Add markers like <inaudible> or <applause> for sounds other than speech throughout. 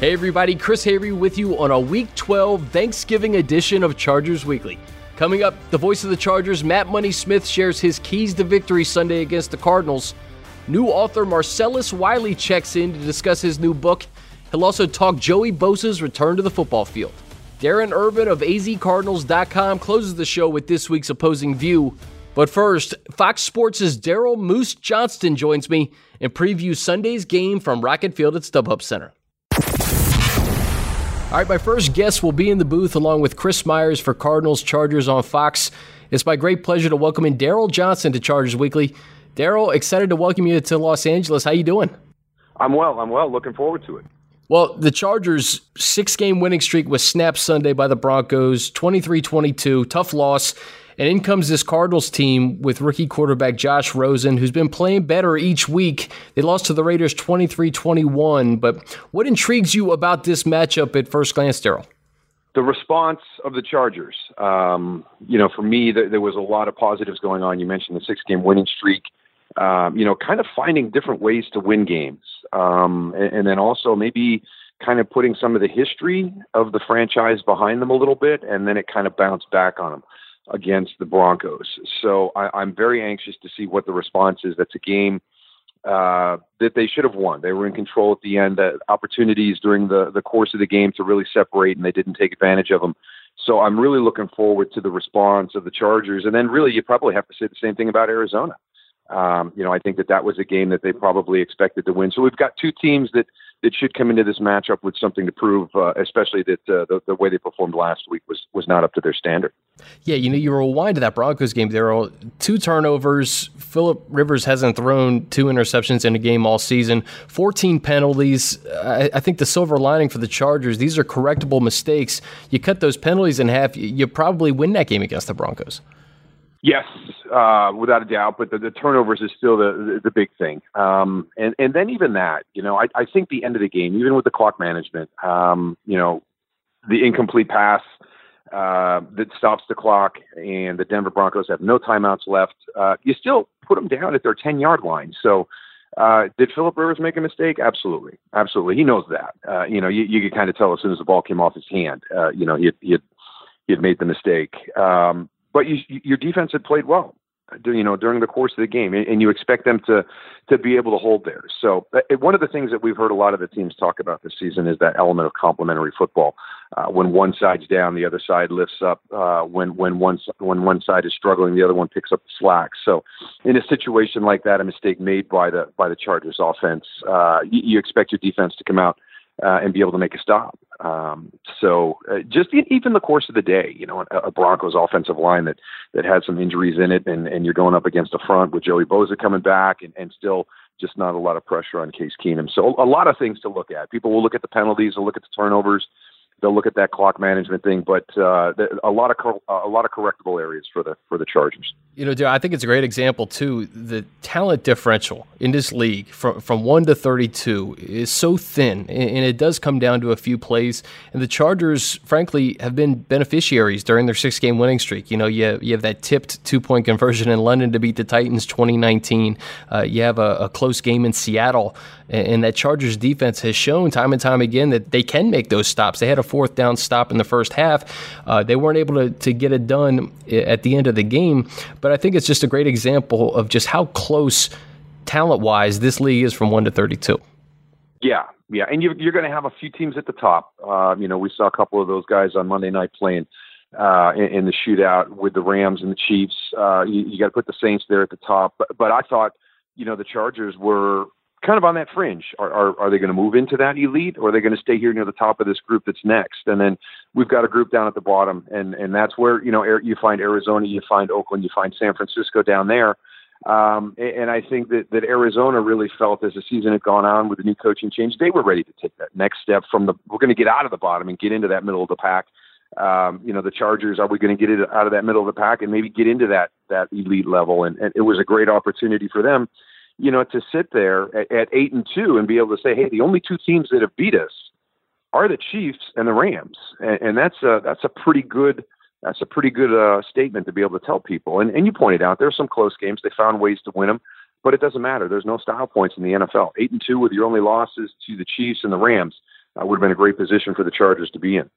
Hey everybody, Chris Hayre with you on a Week 12 Thanksgiving edition of Chargers Weekly. Coming up, the voice of the Chargers, Matt Money Smith, shares his keys to victory Sunday against the Cardinals. New author Marcellus Wiley checks in to discuss his new book. He'll also talk Joey Bosa's return to the football field. Darren Urban of azcardinals.com closes the show with this week's opposing view. But first, Fox Sports' Daryl Moose Johnston joins me and previews Sunday's game from Rocket Field at StubHub Center. All right, my first guest will be in the booth along with Chris Myers for Cardinals Chargers on Fox. It's my great pleasure to welcome in Daryl Johnston to Chargers Weekly. Daryl, excited to welcome you to Los Angeles. How you doing? I'm well. I'm well. Looking forward to it. Well, the Chargers' six game winning streak was snapped Sunday by the Broncos, 23 22. Tough loss. And in comes this Cardinals team with rookie quarterback Josh Rosen, who's been playing better each week. They lost to the Raiders 23 21. But what intrigues you about this matchup at first glance, Daryl? The response of the Chargers. Um, you know, for me, there, was a lot of positives going on. You mentioned the six game winning streak. Um, you know, kind of finding different ways to win games. Um, and, and then also maybe kind of putting some of the history of the franchise behind them a little bit, and then it kind of bounced back on them against the Broncos. So I, I'm very anxious to see what the response is. That's a game uh, that they should have won. They were in control at the end. Uh, opportunities during the the course of the game to really separate, and they didn't take advantage of them. So I'm really looking forward to the response of the Chargers. And then really, you probably have to say the same thing about Arizona. Um, you know, I think that that was a game that they probably expected to win. So we've got two teams that that should come into this matchup with something to prove, uh, especially that uh, the, the way they performed last week was was not up to their standard. Yeah, you know, you rewind to that Broncos game. There are two turnovers. Philip Rivers hasn't thrown two interceptions in a game all season. Fourteen penalties. I, I think the silver lining for the Chargers. These are correctable mistakes. You cut those penalties in half. You, you probably win that game against the Broncos. Yes, uh, without a doubt. But the, the turnovers is still the, the, the big thing. Um, and and then even that, you know, I, I think the end of the game, even with the clock management, um, you know, the incomplete pass uh, that stops the clock, and the Denver Broncos have no timeouts left. Uh, you still put them down at their ten yard line. So. Uh, did Philip Rivers make a mistake? Absolutely, absolutely. He knows that. Uh, you know, you, you could kind of tell as soon as the ball came off his hand. Uh, you know, he had, he had he had made the mistake. Um, but you, your defense had played well, you know, during the course of the game, and you expect them to to be able to hold there. So uh, one of the things that we've heard a lot of the teams talk about this season is that element of complementary football. Uh, when one side's down, the other side lifts up. Uh, when when one when one side is struggling, the other one picks up the slack. So in a situation like that, a mistake made by the by the Chargers offense, uh, you, you expect your defense to come out uh, and be able to make a stop. Um, so uh, just even the course of the day, you know, a, a Broncos offensive line that that had some injuries in it, and, and you're going up against a front with Joey Bosa coming back, and, and still just not a lot of pressure on Case Keenum. So a lot of things to look at. People will look at the penalties, they'll look at the turnovers, they'll look at that clock management thing, but uh, a lot of co- a lot of correctable areas for the for the Chargers. You know, I think it's a great example too. The talent differential in this league from from one to thirty two is so thin, and it does come down to a few plays. And the Chargers, frankly, have been beneficiaries during their six game winning streak. You know, you have, you have that tipped two point conversion in London to beat the Titans twenty nineteen. Uh, you have a, a close game in Seattle, and that Chargers defense has shown time and time again that they can make those stops. They had a fourth down stop in the first half. Uh, they weren't able to, to get it done at the end of the game, but I think it's just a great example of just how close talent wise this league is from 1 to 32. Yeah, yeah, and you, are going to have a few teams at the top. Uh, you know, we saw a couple of those guys on Monday night playing uh, in, in, the shootout with the Rams and the Chiefs. Uh, you, you got to put the Saints there at the top, but, but I thought, you know, the Chargers were kind of on that fringe. Are, are, are they going to move into that elite or are they going to stay here near the top of this group that's next? And then we've got a group down at the bottom. And, and that's where, you know, you find Arizona, you find Oakland, you find San Francisco down there. Um, and I think that, that Arizona really felt as the season had gone on with the new coaching change, they were ready to take that next step from the, we're going to get out of the bottom and get into that middle of the pack. Um, you know, the Chargers, are we going to get it out of that middle of the pack and maybe get into that, that elite level? And, and it was a great opportunity for them you know, to sit there at, at eight and two and be able to say, hey, the only two teams that have beat us are the Chiefs and the Rams, and, and that's a that's a pretty good that's a pretty good uh, statement to be able to tell people. And and you pointed out there's some close games. They found ways to win them, but it doesn't matter. There's no style points in the NFL. Eight and two with your only losses to the Chiefs and the Rams. uh, would have been a great position for the Chargers to be in.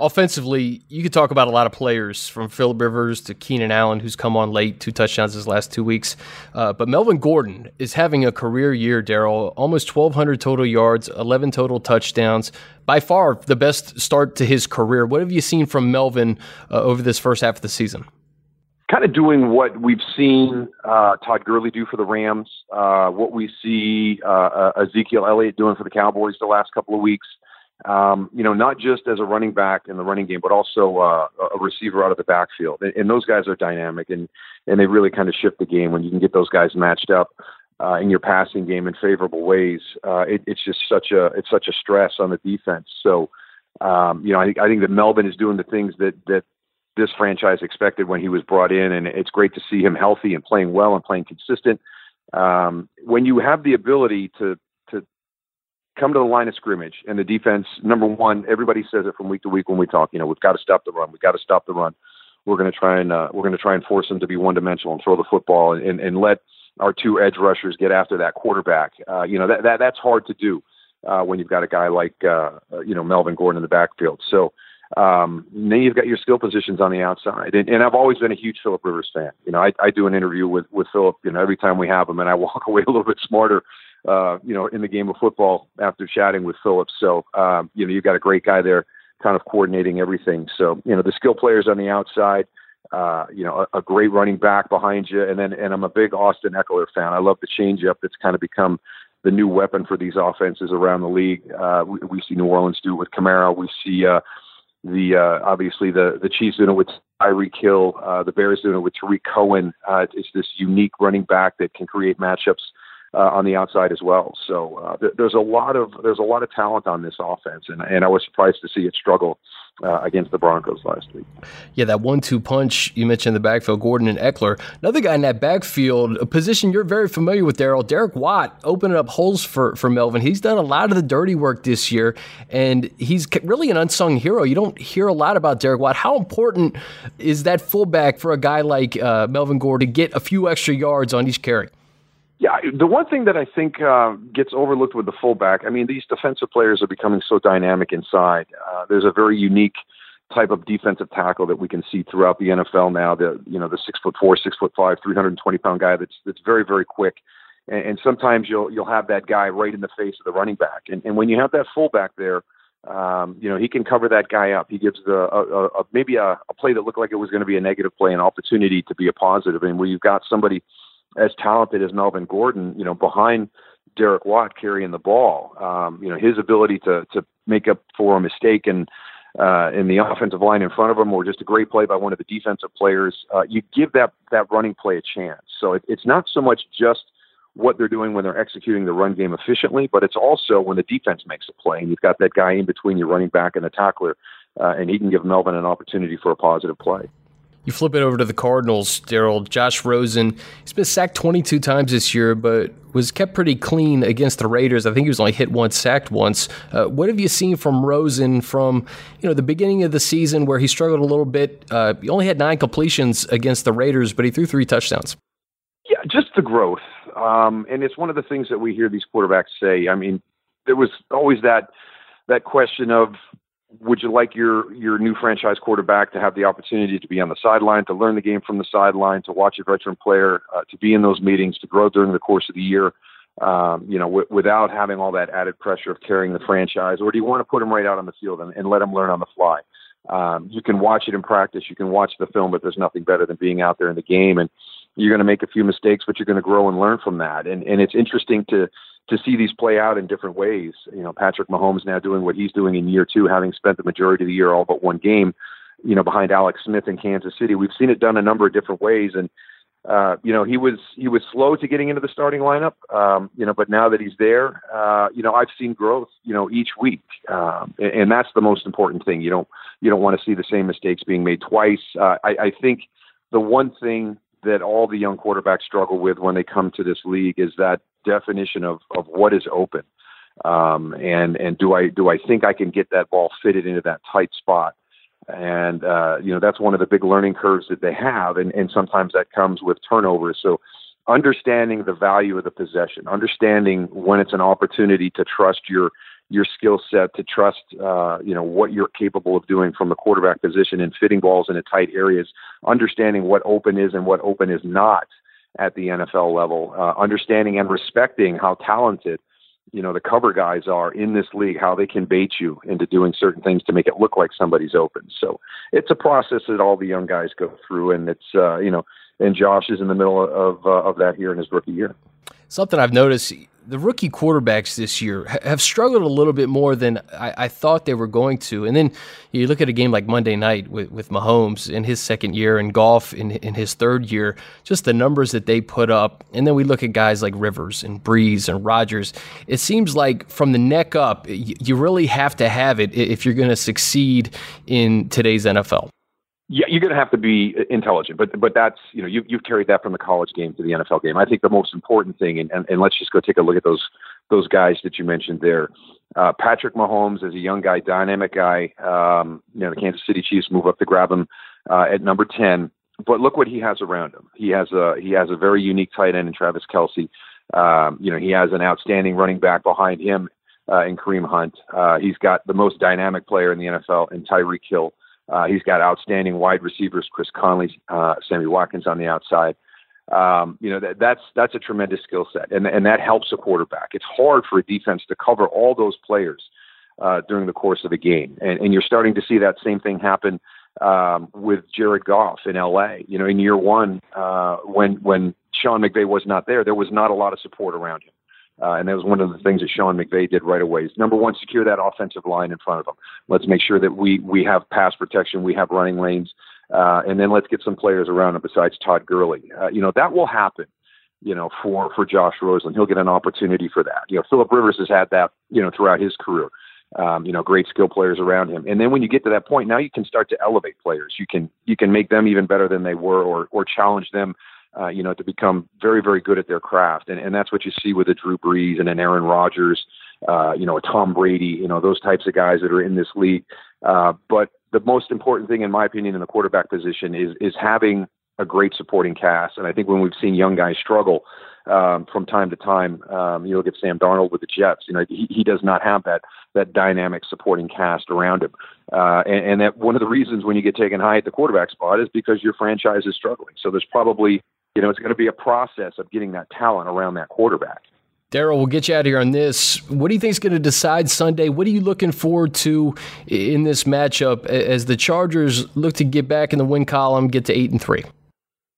Offensively, you could talk about a lot of players from Philip Rivers to Keenan Allen, who's come on late, two touchdowns his last two weeks. Uh, but Melvin Gordon is having a career year, Daryl. Almost 1,200 total yards, 11 total touchdowns. By far the best start to his career. What have you seen from Melvin uh, over this first half of the season? Kind of doing what we've seen uh, Todd Gurley do for the Rams, uh, what we see uh, uh, Ezekiel Elliott doing for the Cowboys the last couple of weeks um, you know, not just as a running back in the running game, but also uh, a receiver out of the backfield. And, and those guys are dynamic, and and they really kind of shift the game when you can get those guys matched up uh, in your passing game in favorable ways. Uh, it, it's just such a it's such a stress on the defense. So, um, you know, I think I think that Melvin is doing the things that that this franchise expected when he was brought in, and it's great to see him healthy and playing well and playing consistent. Um, when you have the ability to come to the line of scrimmage and the defense, number one, everybody says it from week to week when we talk, you know, we've got to stop the run. We've got to stop the run. We're going to try and, uh, we're going to try and force them to be one dimensional and throw the football and, and, let our two edge rushers get after that quarterback. Uh, you know, that, that, that's hard to do, uh, when you've got a guy like, uh, uh you know, Melvin Gordon in the backfield. So, um, then you've got your skill positions on the outside. And, and I've always been a huge Philip Rivers fan. You know, I, I do an interview with, with Philip, you know, every time we have him and I <laughs> walk away a little bit smarter uh, you know, in the game of football after chatting with Phillips. So, um, you know, you've got a great guy there kind of coordinating everything. So, you know, the skill players on the outside, uh, you know, a, a, great running back behind you. And then, and I'm a big Austin Ekeler fan. I love the changeup that's kind of become the new weapon for these offenses around the league. Uh, we, we see New Orleans do it with Kamara. We see, uh, the uh, obviously the the Chiefs doing it with Tyreek Hill, uh, the Bears doing it with Tarik Cohen. Uh, it's this unique running back that can create matchups uh, on the outside as well. So uh, th- there's a lot of there's a lot of talent on this offense, and, and I was surprised to see it struggle uh, against the Broncos last week. Yeah, that one-two punch you mentioned in the backfield, Gordon and Ekeler. Another guy in that backfield, a position you're very familiar with, Daryl. Derek Watt opening up holes for for Melvin. He's done a lot of the dirty work this year, and he's really an unsung hero. You don't hear a lot about Derek Watt. How important is that fullback for a guy like uh, Melvin Gordon to get a few extra yards on each carry? Yeah, the one thing that I think uh, gets overlooked with the fullback, I mean, these defensive players are becoming so dynamic inside. Uh, there's a very unique type of defensive tackle that we can see throughout the NFL now. The you know the six foot four, six foot five, 320 pound guy that's that's very very quick, and, and sometimes you'll you'll have that guy right in the face of the running back, and and when you have that fullback there. Um, you know, he can cover that guy up. He gives the a, a, a maybe a, a play that looked like it was going to be a negative play an opportunity to be a positive. And where you've got somebody as talented as Melvin Gordon, you know, behind Derek Watt carrying the ball. Um, you know, his ability to to make up for a mistake and uh, in the offensive line in front of him, or just a great play by one of the defensive players, uh, you give that that running play a chance. So it, it's not so much just what they're doing when they're executing the run game efficiently, but it's also when the defense makes a play and you've got that guy in between your running back and the tackler, uh, and he can give Melvin an opportunity for a positive play. You flip it over to the Cardinals, Daryl. Josh Rosen, he's been sacked 22 times this year, but was kept pretty clean against the Raiders. I think he was only hit once, sacked once. Uh, what have you seen from Rosen from you know the beginning of the season where he struggled a little bit? Uh, he only had nine completions against the Raiders, but he threw three touchdowns. Yeah, just the growth, um, and it's one of the things that we hear these quarterbacks say. I mean, there was always that that question of would you like your your new franchise quarterback to have the opportunity to be on the sideline, to learn the game from the sideline, to watch a veteran player, uh, to be in those meetings, to grow during the course of the year, um, you know, w- without having all that added pressure of carrying the franchise, or do you want to put him right out on the field and, and let him learn on the fly? Um, you can watch it in practice, you can watch the film, but there's nothing better than being out there in the game. And you're going to make a few mistakes, but you're going to grow and learn from that. And and it's interesting to to see these play out in different ways. You know, Patrick Mahomes now doing what he's doing in year two, having spent the majority of the year all but one game, you know, behind Alex Smith in Kansas City. We've seen it done a number of different ways, and uh, you know, he was he was slow to getting into the starting lineup. Um, you know, but now that he's there, uh, you know, I've seen growth. You know, each week, um, and, and that's the most important thing. You don't you don't want to see the same mistakes being made twice. Uh, I, I think the one thing that all the young quarterbacks struggle with when they come to this league is that definition of of what is open. Um, and and do I do I think I can get that ball fitted into that tight spot? And uh, you know that's one of the big learning curves that they have, and and sometimes that comes with turnovers. So understanding the value of the possession, understanding when it's an opportunity to trust your your skill set, to trust, uh, you know, what you're capable of doing from the quarterback position and fitting balls into tight areas, understanding what open is and what open is not at the NFL level, uh, understanding and respecting how talented you know the cover guys are in this league how they can bait you into doing certain things to make it look like somebody's open. So it's a process that all the young guys go through and it's uh you know and Josh is in the middle of uh, of that here in his rookie year something I've noticed the rookie quarterbacks this year have struggled a little bit more than I, I, thought they were going to. And then you look at a game like Monday night with, with Mahomes in his second year and Goff in, in his third year, just the numbers that they put up. And then we look at guys like Rivers and Brees and Rodgers. It seems like from the neck up, you really have to have it if you're going to succeed in today's NFL yeah, you're going to have to be intelligent, but but that's you know you you've carried that from the college game to the NFL game. I think the most important thing, and, and, and let's just go take a look at those those guys that you mentioned there. Uh, Patrick Mahomes is a young guy, dynamic guy. Um, you know the Kansas City Chiefs move up to grab him uh, at number ten, but look what he has around him. He has a he has a very unique tight end in Travis Kelce. Um, you know he has an outstanding running back behind him uh, in Kareem Hunt. Uh, he's got the most dynamic player in the NFL in Tyreek Hill. Uh, he's got outstanding wide receivers, Chris Conley, uh, Sammy Watkins on the outside. Um, you know that, that's that's a tremendous skill set, and and that helps a quarterback. It's hard for a defense to cover all those players uh, during the course of a game, and, and you're starting to see that same thing happen um, with Jared Goff in L.A. You know, in year one, uh, when when Sean McVay was not there, there was not a lot of support around him. Uh, and that was one of the things that Sean McVay did right away. Is number one, secure that offensive line in front of them. Let's make sure that we we have pass protection, we have running lanes, uh, and then let's get some players around him besides Todd Gurley. Uh, you know that will happen. You know, for for Josh Rosen, he'll get an opportunity for that. You know, Philip Rivers has had that. You know, throughout his career. Um, you know, great skill players around him. And then when you get to that point, now you can start to elevate players. You can you can make them even better than they were, or or challenge them uh, you know, to become very, very good at their craft. And, and that's what you see with a Drew Brees and an Aaron Rodgers, uh, you know, a Tom Brady, you know, those types of guys that are in this league. Uh, but the most important thing, in my opinion, in the quarterback position is is having a great supporting cast. And I think when we've seen young guys struggle um, from time to time, um, you look at Sam Darnold with the Jets. You know, he, he does not have that that dynamic supporting cast around him. Uh, and, and that one of the reasons when you get taken high at the quarterback spot is because your franchise is struggling. So there's probably you know, it's going to be a process of getting that talent around that quarterback. Daryl, we'll get you out of here on this. What do you think is going to decide Sunday? What are you looking forward to in this matchup as the Chargers look to get back in the win column, get to eight and three?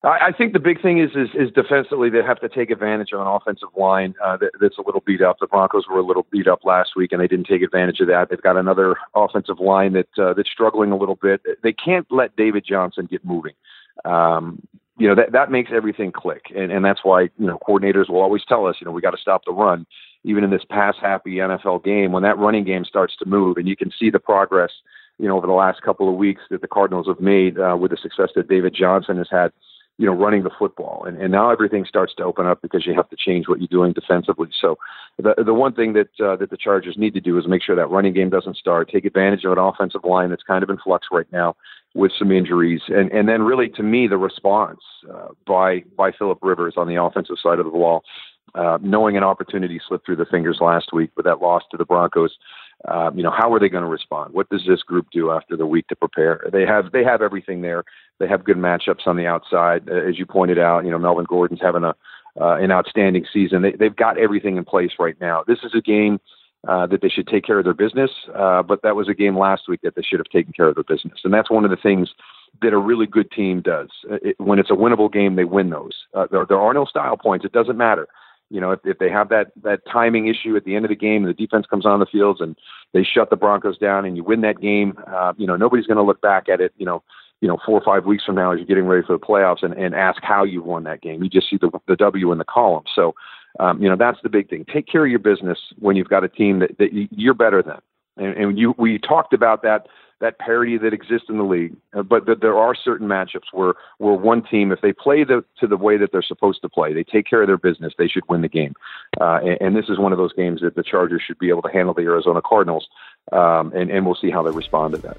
I think the big thing is, is, is defensively they have to take advantage of an offensive line uh, that, that's a little beat up. The Broncos were a little beat up last week, and they didn't take advantage of that. They've got another offensive line that uh, that's struggling a little bit. They can't let David Johnson get moving. Um, you know that that makes everything click, and and that's why you know coordinators will always tell us, you know, we got to stop the run. Even in this pass happy NFL game, when that running game starts to move, and you can see the progress, you know, over the last couple of weeks that the Cardinals have made uh, with the success that David Johnson has had you know, running the football. And, and now everything starts to open up because you have to change what you're doing defensively. So the the one thing that uh, that the Chargers need to do is make sure that running game doesn't start, take advantage of an offensive line that's kind of in flux right now with some injuries, and and then really to me the response uh, by by Philip Rivers on the offensive side of the ball. Uh, knowing an opportunity slipped through the fingers last week with that loss to the Broncos, uh, you know, how are they going to respond? What does this group do after the week to prepare? They have they have everything there. They have good matchups on the outside, uh, as you pointed out. You know, Melvin Gordon's having a uh, an outstanding season. They, they've got everything in place right now. This is a game uh, that they should take care of their business, uh, but that was a game last week that they should have taken care of their business, and that's one of the things that a really good team does. Uh, it, when it's a winnable game, they win those. Uh, there, there are no style points. It doesn't matter you know, if, if they have that that timing issue at the end of the game and the defense comes on the fields and they shut the Broncos down and you win that game, uh, you know, nobody's going to look back at it, you know, you know, four or five weeks from now as you're getting ready for the playoffs and, and ask how you won that game. You just see the, the W in the column. So, um, you know, that's the big thing. Take care of your business when you've got a team that, that you're better than. And, and you, we talked about that that parity that exists in the league. Uh, but, but there are certain matchups where where one team, if they play the, to the way that they're supposed to play, they take care of their business, they should win the game. Uh, and, and, this is one of those games that the Chargers should be able to handle the Arizona Cardinals. Um, and, and we'll see how they respond to that.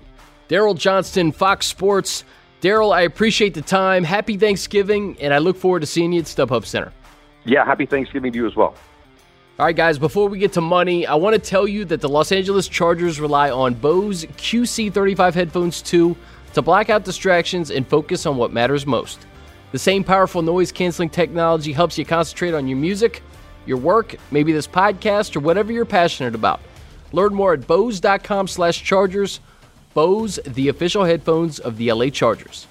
Daryl Johnston, Fox Sports. Daryl, I appreciate the time. Happy Thanksgiving, and I look forward to seeing you at StubHub Center. Yeah, happy Thanksgiving to you as well. All right, guys, before we get to money, I want to tell you that the Los Angeles Chargers rely on Bose QC35 headphones 2 to block out distractions and focus on what matters most. The same powerful noise canceling technology helps you concentrate on your music, your work, maybe this podcast, or whatever you're passionate about. Learn more at Bose.com slash Chargers. Bose, the official headphones of the LA Chargers.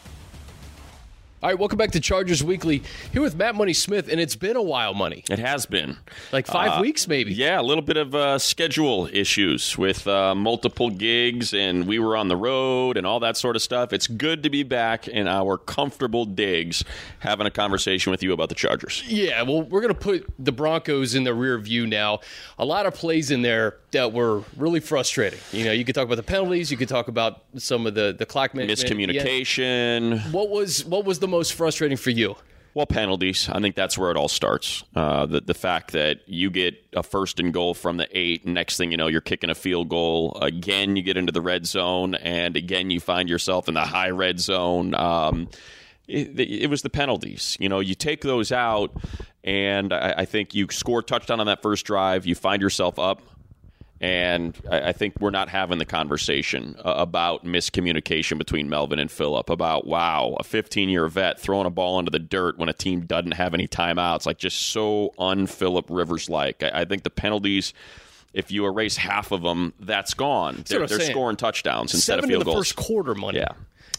All right, welcome back to Chargers Weekly. Here with Matt Money Smith, and it's been a while, Money. It has been like five uh, weeks, maybe. Yeah, a little bit of uh, schedule issues with uh, multiple gigs, and we were on the road and all that sort of stuff. It's good to be back in our comfortable digs, having a conversation with you about the Chargers. Yeah, well, we're going to put the Broncos in the rear view now. A lot of plays in there that were really frustrating. You know, you could talk about the penalties, you could talk about some of the the clock management, miscommunication. What was what was the most frustrating for you? Well, penalties. I think that's where it all starts. Uh, the the fact that you get a first and goal from the eight, next thing you know, you're kicking a field goal. Again, you get into the red zone, and again, you find yourself in the high red zone. Um, it, it, was the penalties. You know, you take those out, and I, I think you score a touchdown on that first drive. You find yourself up and I, I think we're not having the conversation uh, about miscommunication between Melvin and Philip about, wow, a 15 year vet throwing a ball into the dirt when a team doesn't have any timeouts. Like, just so un Philip Rivers like. I, I think the penalties if you erase half of them, that's gone. They're, they're scoring touchdowns instead Seven of field in the goals. First quarter money. Yeah.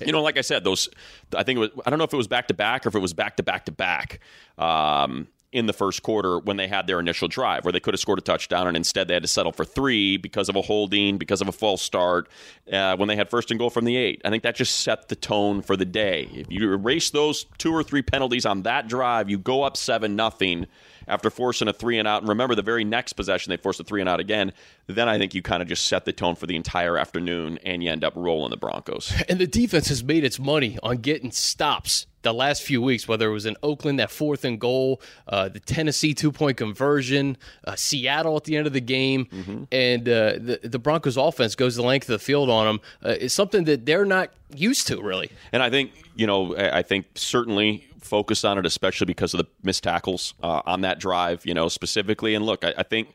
You know, like I said, those. I think it was. I don't know if it was back to back or if it was back to back to back. Um, in the first quarter when they had their initial drive, where they could have scored a touchdown, and instead they had to settle for three because of a holding, because of a false start, uh, when they had first and goal from the eight. I think that just set the tone for the day. If you erase those two or three penalties on that drive, you go up seven nothing after forcing a three and out. And remember, the very next possession, they forced a three and out again. Then I think you kind of just set the tone for the entire afternoon and you end up rolling the Broncos. And the defense has made its money on getting stops the last few weeks, whether it was in Oakland, that fourth and goal, uh, the Tennessee two point conversion, uh, Seattle at the end of the game, mm-hmm. and uh, the, the Broncos offense goes the length of the field on them. Uh, it's something that they're not used to, really. And I think, you know, I think certainly focus on it, especially because of the missed tackles uh, on that drive, you know, specifically. And look, I, I think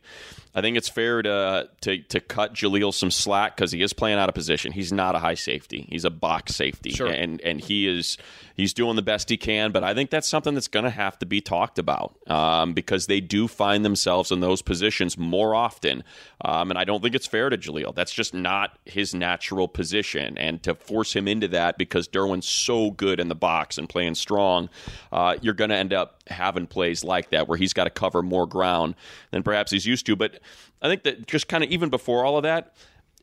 I think it's fair to to, to cut Jaleel some slack because he is playing out of position. He's not a high safety; he's a box safety, sure. and and he is he's doing the best he can. But I think that's something that's going to have to be talked about um, because they do find themselves in those positions more often. Um, and I don't think it's fair to Jaleel. That's just not his natural position, and to force him into that because Derwin's so good in the box and playing strong, uh, you're going to end up having plays like that where he's got to cover more ground than perhaps he's used to. But I think that just kind of even before all of that,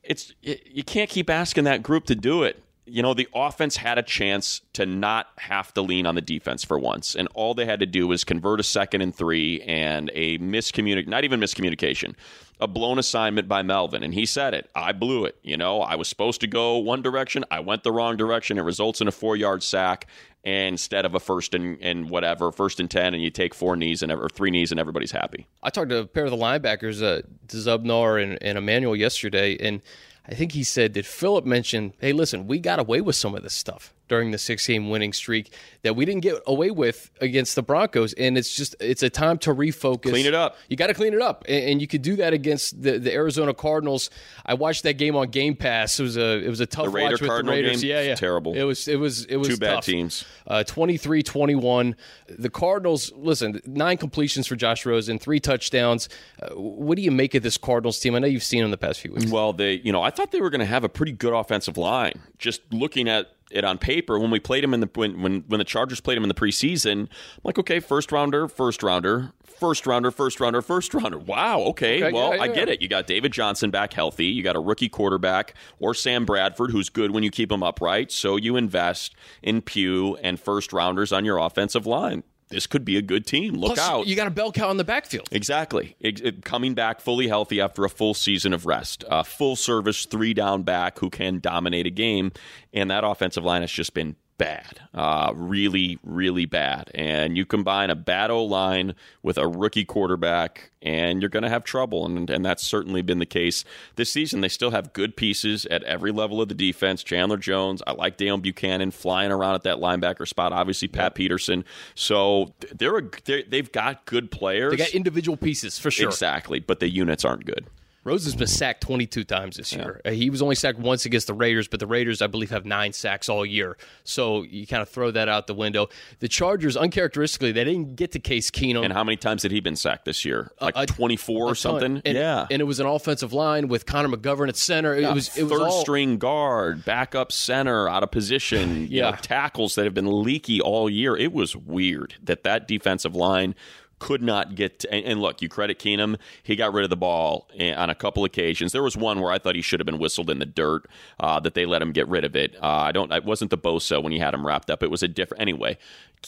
it's you can't keep asking that group to do it. You know, the offense had a chance to not have to lean on the defense for once, and all they had to do was convert a second and three and a miscommunication, not even miscommunication, a blown assignment by Melvin. And he said it. I blew it. You know, I was supposed to go one direction. I went the wrong direction. It results in a four yard sack instead of a first and, and whatever, first and 10, and you take four knees and or three knees and everybody's happy. I talked to a pair of the linebackers, uh, Zubnar and, and Emanuel, yesterday, and I think he said that Philip mentioned, hey, listen, we got away with some of this stuff during the six game winning streak that we didn't get away with against the Broncos. And it's just, it's a time to refocus. Clean it up. You got to clean it up. And, and, you could do that against the, the Arizona Cardinals. I watched that game on Game Pass. It was a, it was a tough the Raider watch with Cardinal the Raiders. Game? Yeah, yeah. Terrible. It was, it was, it was two bad teams. Uh, 23 21. The Cardinals, listen, nine completions for Josh Rosen, three touchdowns. Uh, what do you make of this Cardinals team? I know you've seen them the past few weeks. Well, they, you know, I thought they were going to have a pretty good offensive line. Just looking at it on paper when we played him in the when when, when the Chargers played him in the preseason. I'm like, okay, first rounder, first rounder, first rounder, first rounder, first rounder. Wow, okay, okay well, yeah, yeah, I get it. You got David Johnson back healthy. You got a rookie quarterback or Sam Bradford who's good when you keep him upright. So you invest in Pugh and first rounders on your offensive line this could be a good team. Look Plus, out. You got a bell cow in the backfield. Exactly. It, it, coming back fully healthy after a full season of rest. A full service three down back who can dominate a game. And that offensive line has just been bad, uh, really, really bad. And you combine a bad O line with a rookie quarterback, and you're going to have trouble. And, and that's certainly been the case this season. They still have good pieces at every level of the defense. Chandler Jones, I like Deone Bucannon flying around at that linebacker spot. Obviously, Pat Peterson. So they're, a, they're they've got good players. They got individual pieces for sure. Exactly, but the units aren't good. Rose has been sacked 22 times this year. Uh, he was only sacked once against the Raiders, but the Raiders, I believe, have nine sacks all year. So you kind of throw that out the window. The Chargers, uncharacteristically, they didn't get to Case Keenum. And how many times had he been sacked this year? Like uh, 24 or something? And, yeah. And it was an offensive line with Connor McGovern at center. It yeah, was it third was all, string guard, backup center, out of position. <sighs> yeah. Know, tackles that have been leaky all year. It was weird that that defensive line could not get to, and, and, look, you credit Keenum. He got rid of the ball eh, on a couple occasions. There was one where I thought he should have been whistled in the dirt, uh, that they let him get rid of it. Uh, I don't. It wasn't the Bosa when he had him wrapped up. It was a different. Anyway,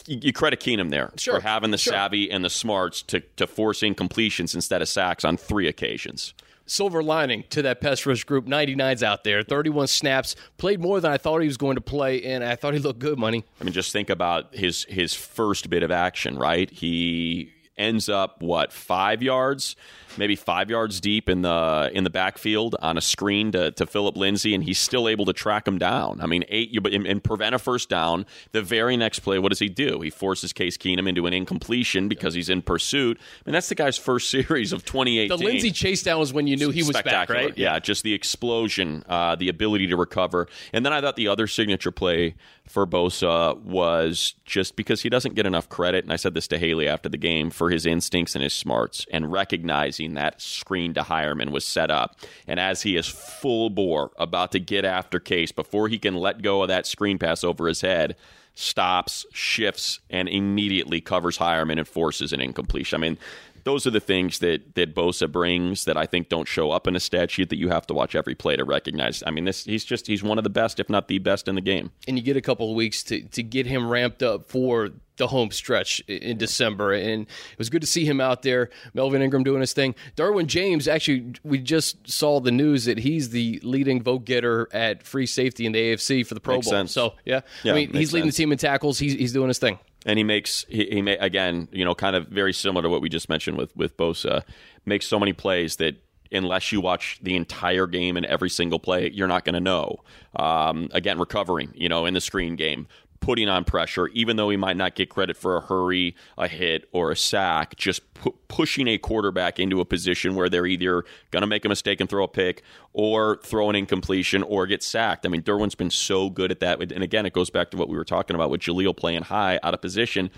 you, you credit Keenum there sure. for having the sure. savvy and the smarts to to force incompletions instead of sacks on three occasions silver lining to that pass rush group. 99's out there, 31 snaps, played more than I thought he was going to play, and I thought he looked good, money. I mean, just think about his his first bit of action, right? He ends up what five yards, maybe five yards deep in the in the backfield on a screen to, to Phillip Lindsay, and he's still able to track him down. I mean, eight and, and prevent a first down. The very next play, what does he do? He forces Case Keenum into an incompletion because he's in pursuit. I mean, that's the guy's first <laughs> series of 2018. The Lindsay chase down was when you knew he was back, right? Yeah, just the explosion, uh, the ability to recover, and then I thought the other signature play for Bosa was just because he doesn't get enough credit, and I said this to Haley after the game for his instincts and his smarts, and recognizing that screen to Heuerman was set up. And as he is full bore about to get after Case before he can let go of that screen pass over his head, stops, shifts, and immediately covers Heuerman and forces an incompletion. I mean, those are the things that that Bosa brings that I think don't show up in a stat sheet that you have to watch every play to recognize. I mean, this he's just he's one of the best, if not the best, in the game. And you get a couple of weeks to to get him ramped up for the home stretch in December, and it was good to see him out there. Melvin Ingram doing his thing. Derwin James, actually, we just saw the news that he's the leading vote getter at free safety in the AFC for the Pro makes Bowl. Sense. So yeah, yeah I mean, he's leading sense. the team in tackles. He's he's doing his thing and he makes he, he may, again you know kind of very similar to what we just mentioned with with Bosa makes so many plays that unless you watch the entire game and every single play you're not going to know. Um, again recovering you know in the screen game putting on pressure even though he might not get credit for a hurry a hit or a sack just pu- pushing a quarterback into a position where they're either going to make a mistake and throw a pick or throw an incompletion or get sacked i mean derwin's been so good at that and again it goes back to what we were talking about with jaleel playing high out of position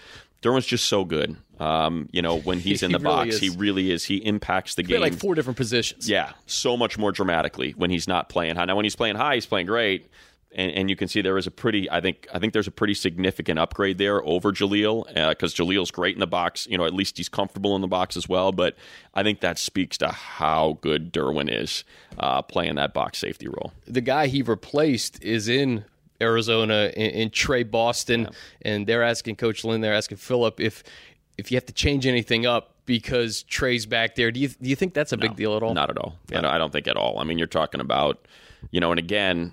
Derwin's just so good. Um, you know, when he's <laughs> in He the really box, he really is. He impacts the Play game. like four different positions. Yeah, so much more dramatically when he's not playing high. Now, when he's playing high, he's playing great, and, and you can see there is a pretty. I think I think there's a pretty significant upgrade there over Jaleel because Jaleel's great in the box. You know, at least he's comfortable in the box as well. But I think that speaks to how good Derwin is uh, playing that box safety role. the guy he replaced is in Arizona in, in Tre Boston, and they're asking Coach Lynn, they're asking Philip if if you have to change anything up because Tre's back there. Do you do you think that's a big deal at all? Not at all. Don't, I don't think at all. I mean, you're talking about, you know, and again,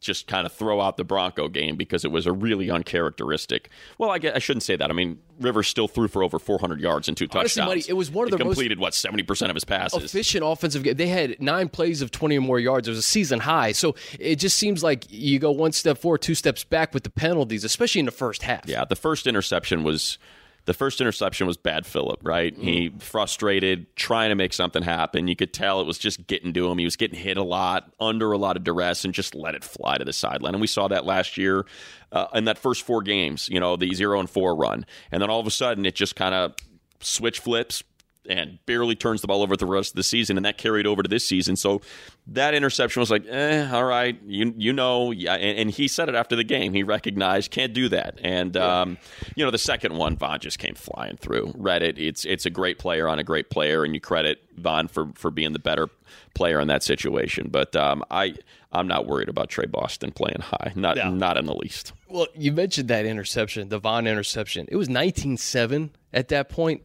just kind of throw out the Bronco game because it was a really uncharacteristic. Well, I, guess, I shouldn't say that. I mean, Rivers still threw for over 400 yards and two Honestly, touchdowns. Buddy, it was one of He the most- completed what 70 percent of his passes. Efficient offensive game. They had nine plays of 20 or more yards. It was a season high. So it just seems like you go one step forward, two steps back with the penalties, especially in the first half. Yeah, the first interception was the first interception was bad Philip, right? He frustrated, trying to make something happen. You could tell it was just getting to him. He was getting hit a lot, under a lot of duress, and just let it fly to the sideline. And we saw that last year uh, in that first four games, you know, the zero and four run. And then all of a sudden it just kind of switch flips and barely turns the ball over the rest of the season, and that carried over to this season. So that interception was like, eh, all right, you you know, yeah. And, and he said it after the game. He recognized can't do that, and um, you know the second one, Von just came flying through. Read it. It's it's a great player on a great player, and you credit Von for for being the better player in that situation. But um, I I'm not worried about Tre Boston playing high, not Yeah. not in the least. Well, you mentioned that interception, the Von interception. It was 19 7 at that point.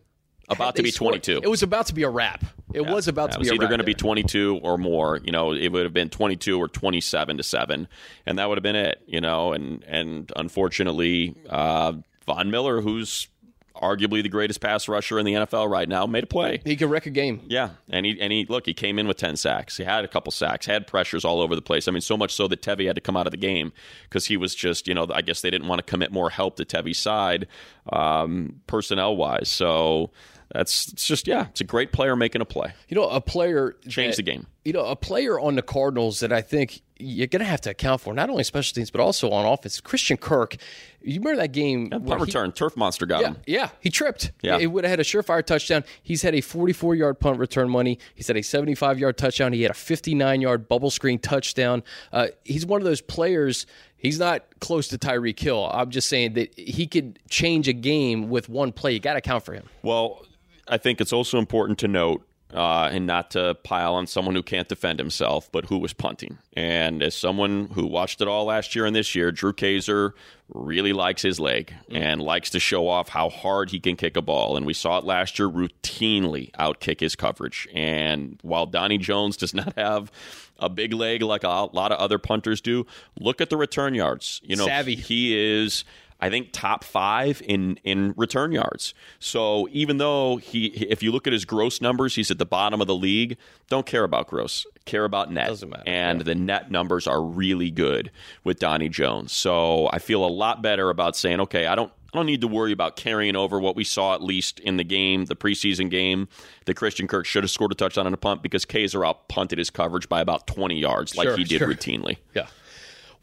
About to be scored- 22. It was about to be a wrap. It Yeah. was about Yeah, to it was be either going to be 22 or more. You know, it would have been 22 or 27 to seven, and that would have been it. You know, and and unfortunately, uh, Von Miller, who's arguably the greatest pass rusher in the NFL right now, made a play. He could wreck a game. Yeah, and he and he look, he came in with ten sacks. He had a couple sacks, had pressures all over the place. I mean, so much so that Tevi had to come out of the game because he was just, you know, I guess they didn't want to commit more help to Tevi's side, um, personnel wise. So that's it's just yeah, it's a great player making a play, You know, a player change the game. You know, a player on the Cardinals that I think you're going to have to account for, not only special teams but also on offense. Christian Kirk. You remember that game? Punt where he- return, turf monster got Yeah, him. yeah, he tripped. Yeah. He would have had a surefire touchdown. He's had a 44 yard punt return money. He's had a 75 yard touchdown. He had a 59 yard bubble screen touchdown. Uh, he's one of those players. He's not close to Tyreek Hill. I'm just saying that he could change a game with one play. You got to account for him. Well, I think it's also important to note. Uh, and not to pile on someone who can't defend himself, but who was punting. And as someone who watched it all last year and this year, Drew Kaser really likes his leg and likes to show off how hard he can kick a ball. And we saw it last year routinely outkick his coverage. And while Donnie Jones does <laughs> not have a big leg like a lot of other punters do, look at the return yards. You know, Savvy. he is I think top five in in return yards. So even though he, if you look at his gross numbers, he's at the bottom of the league. Don't care about gross. Care about net. Doesn't matter, And the net numbers are really good with Donnie Jones. So I feel a lot better about saying, okay, I don't. I don't need to worry about carrying over what we saw at least in the game, the preseason game, that Christian Kirk should have scored a touchdown on a punt because Kaser out punted his coverage by about 20 yards like Sure, he did sure. routinely. Yeah.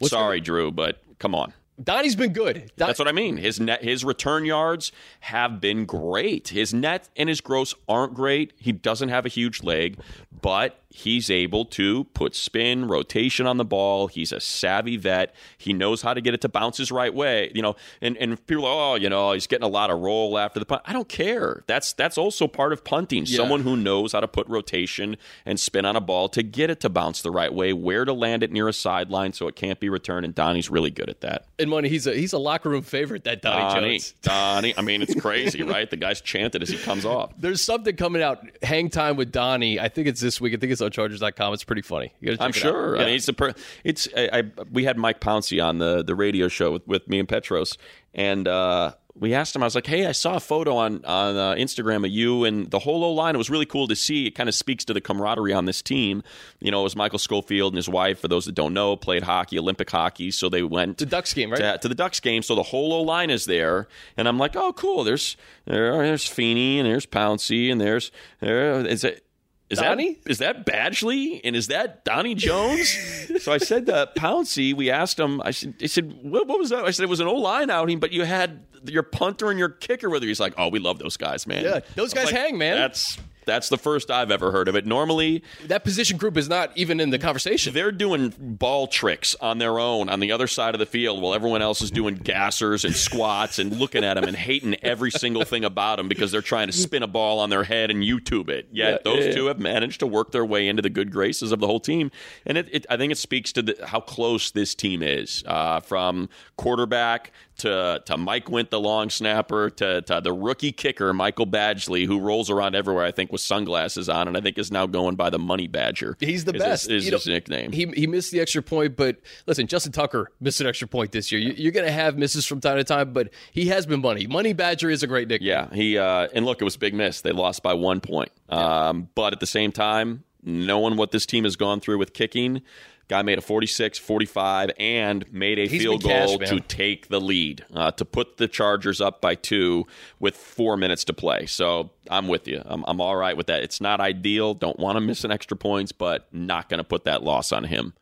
Sorry, Drew, but come on. Donnie's been good. Don- That's what I mean. His net, his return yards have been great. His net and his gross aren't great. He doesn't have a huge leg, but he's able to put spin, rotation on the ball. He's a savvy vet. He knows how to get it to bounce his right way. You know, and and people, are, oh, you know, he's getting a lot of roll after the punt. I don't care. That's that's also part of punting. Someone who knows how to put rotation and spin on a ball to get it to bounce the right way, where to land it near a sideline so it can't be returned. And Donnie's really good at that. and money, he's a he's a locker room favorite. That Donnie, Donnie, Jones. <laughs> Donnie. I mean, it's crazy, right? The guy's chanted as he comes off. There's something coming out. Hang time with Donnie. I think it's this week. I think it's on Chargers.com. It's pretty funny. You check I'm it out. sure. I mean, it's a per- it's. I, I we had Mike Pouncey on the the radio show with, with me and Petros, and uh, we asked him. I was like, "Hey, I saw a photo on on uh, Instagram of you and the whole O line. It was really cool to see. It kind of speaks to the camaraderie on this team. You know, it was Michael Schofield and his wife. For those that don't know, played hockey, Olympic hockey. So they went the Ducks game, right? to, to the Ducks game. So the whole O line is there, and I'm like, oh, cool. There's there, there's Feeney and there's Pouncey and there's there is it. Is Donnie? that is that Badgley and is that Donnie Jones? <laughs> so I said to Pouncey, we asked him. I said, I said, what, what was that? I said it was an O line outing, but you had your punter and your kicker with you. He's like, oh, we love those guys, man. Yeah, those guys hang, man. That's that's the first I've ever heard of it. Normally, that position group is not even in the conversation. they're doing ball tricks on their own on the other side of the field while everyone else is doing gassers and squats and looking at them and hating every single thing about them because they're trying to spin a ball on their head and YouTube it. Yet Yeah, those yeah, two yeah. have managed to work their way into the good graces of the whole team. And it, it, I think it speaks to the, how close this team is uh, from quarterback to, to Mike Windt, the long snapper, to, to the rookie kicker, Michael Badgley, who rolls around everywhere, I think, with sunglasses on, and I think is now going by the Money Badger. He's the is his- best. Is You know, his nickname. He he missed the extra point, but listen, Justin Tucker missed an extra point this year. You, you're going to have misses from time to time, but he has been money. Money Badger is a great nickname. Yeah, he uh, and look, it was a big miss. They lost by one point. Um, but at the same time, knowing what this team has gone through with kicking, guy made a 46, 45, and made a He's field been cash, goal to take the lead, uh, to put the Chargers up by two with four minutes to play. So I'm with you. I'm, I'm all right with that. It's not ideal. Don't want to miss an extra points, but not going to put that loss on him.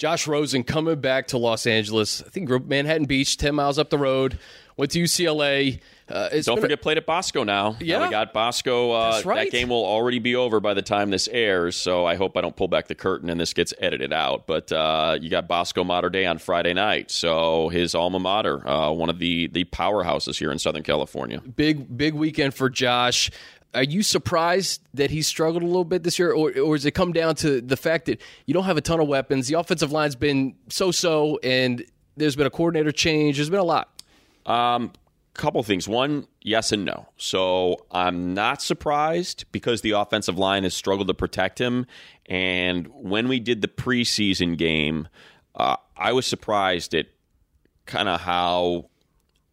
Josh Rosen coming back to Los Angeles. I think Manhattan Beach, 10 miles up the road. Went to UCLA. Uh, it's Don't been a- forget, played at Bosco now. Yeah. Now we got Bosco. Uh, That's right. That game will already be over by the time this airs, so I hope I don't pull back the curtain and this gets edited out. But uh, you got Bosco Mater Dei on Friday night, so his alma mater, uh, one of the the powerhouses here in Southern California. big big weekend for Josh. Are you surprised that he struggled a little bit this year, or, or does it come down to the fact that you don't have a ton of weapons? The offensive line's been so so, and there's been a coordinator change. There's been a lot. Um, couple things. One, yes and no. So I'm not surprised because the offensive line has struggled to protect him. And when we did the preseason game, uh, I was surprised at kind of how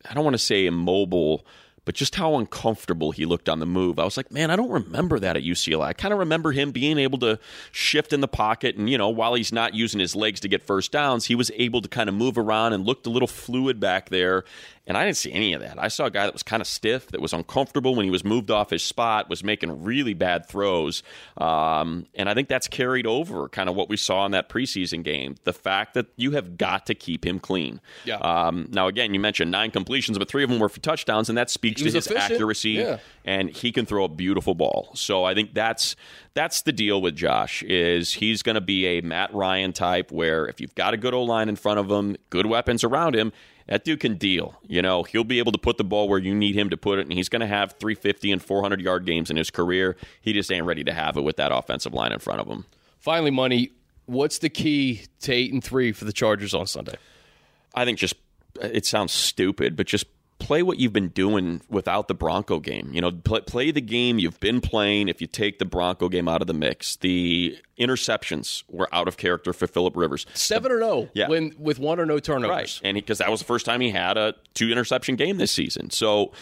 I don't want to say immobile but just how uncomfortable he looked on the move. I was like, man, I don't remember that at UCLA. I kind of remember him being able to shift in the pocket, and you know, while he's not using his legs to get first downs, he was able to kind of move around and looked a little fluid back there. And I didn't see any of that. I saw a guy that was kind of stiff, that was uncomfortable when he was moved off his spot, was making really bad throws. Um, and I think that's carried over kind of what we saw in that preseason game. The fact that you have got to keep him clean. Yeah. Um, now, again, you mentioned nine completions, but three of them were for touchdowns, and that speaks to his efficient. accuracy. Yeah. And he can throw a beautiful ball. So I think that's that's the deal with Josh is he's going to be a Matt Ryan type where if you've got a good O line in front of him, good weapons around him, that dude can deal. You know, he'll be able to put the ball where you need him to put it, and he's going to have 350 and 400 yard games in his career. He just ain't ready to have it with that offensive line in front of him. Finally, money. What's the key to eight and three for the Chargers on Sunday? I think just it sounds stupid, but just play what you've been doing without the Bronco game. You know, play, play, the game you've been playing. If you take the Bronco game out of the mix, the interceptions were out of character for Philip Rivers. Seven or oh no, Yeah. when with one or no turnovers. Right, and because that was the first time he had a two interception game this season. So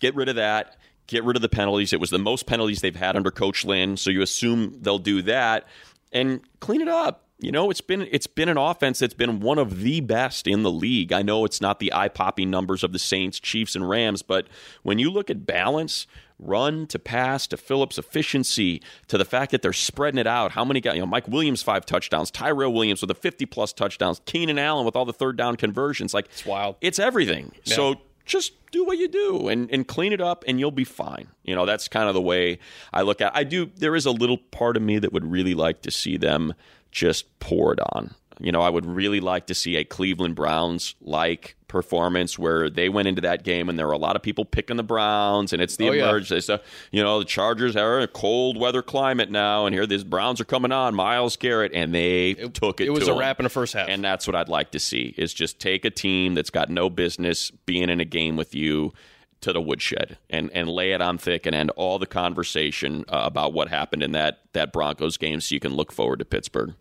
get rid of that. Get rid of the penalties. It was the most penalties they've had under Coach Lynn. So you assume they'll do that and clean it up. You know, it's been it's been an offense that's been one of the best in the league. I know it's not the eye popping numbers of the Saints, Chiefs, and Rams, but when you look at balance, run to pass to Philip's efficiency to the fact that they're spreading it out. How many guys? You know, Mike Williams five touchdowns, Tyrell Williams with a fifty plus touchdowns, Keenan Allen with all the third down conversions. Like It's wild. It's everything. So just do what you do and, and clean it up and you'll be fine. You know, that's kind of the way I look at I do there is a little part of me that would really like to see them just poured on. You know, I would really like to see a Cleveland Browns like performance where they went into that game and there were a lot of people picking the Browns and it's the Oh, yeah. you know, the Chargers are in a cold weather climate now and here these Browns are coming on, Myles Garrett, and they took it It was to a wrap in the first half. And that's what I'd like to see is just take a team that's got no business being in a game with you to the woodshed and, and lay it on thick and end all the conversation uh, about what happened in that, that Broncos game so you can look forward to Pittsburgh.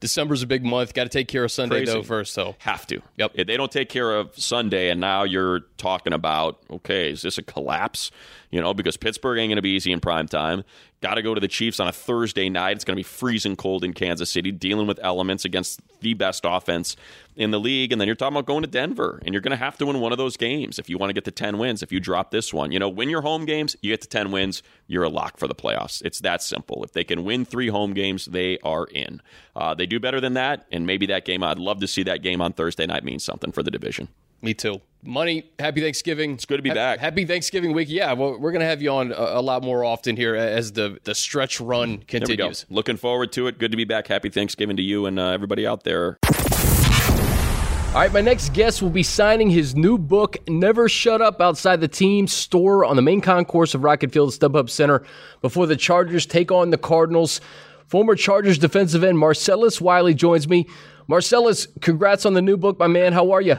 December's a big month. Got to take care of Sunday Crazy. though first. So Have to. Yep. If they don't take care of Sunday and now you're talking about, okay, is this a collapse? You know, because Pittsburgh ain't going to be easy in prime time. Got to go to the Chiefs on a Thursday night. It's going to be freezing cold in Kansas City, dealing with elements against the best offense in the league. And then you're talking about going to Denver, and you're going to have to win one of those games if you want to get to 10 wins. If you drop this one, you know, win your home games, you get to 10 wins, you're a lock for the playoffs. It's that simple. If they can win three home games, they are in. Uh, they do better than that, and maybe that game, I'd love to see that game on Thursday night mean something for the division. Me too. Money. Happy Thanksgiving. It's good to be back. Happy Thanksgiving week. Yeah, well, we're gonna have you on a, a lot more often here as the the stretch run There we go. continues. Looking forward to it. Good to be back. Happy Thanksgiving to you and uh, everybody out there. All right, my next guest will be signing his new book, Never Shut Up, outside the team store on the main concourse of Rocket Field StubHub Center before the Chargers take on the Cardinals. Former Chargers defensive end Marcellus Wiley joins me. Marcellus, congrats on the new book, my man. How are you?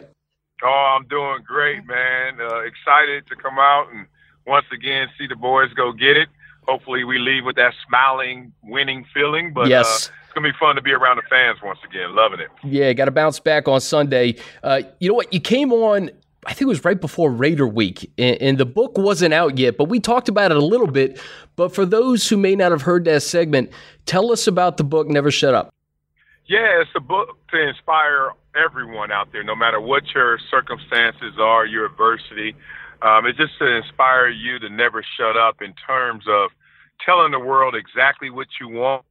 Oh, I'm doing great, man. Uh, excited to come out and once again see the boys go get it. Hopefully, we leave with that smiling, winning feeling. But Yes. uh, it's gonna be fun to be around the fans once again. Loving it. Yeah, got to bounce back on Sunday. Uh, you know what? You came on, I think it was right before Raider Week, and, and the book wasn't out yet, but we talked about it a little bit. But for those who may not have heard that segment, tell us about the book, Never Shut Up. Yeah, it's a book to inspire everyone out there, no matter what your circumstances are, your adversity. Um, it's just to inspire you to never shut up in terms of telling the world exactly what you want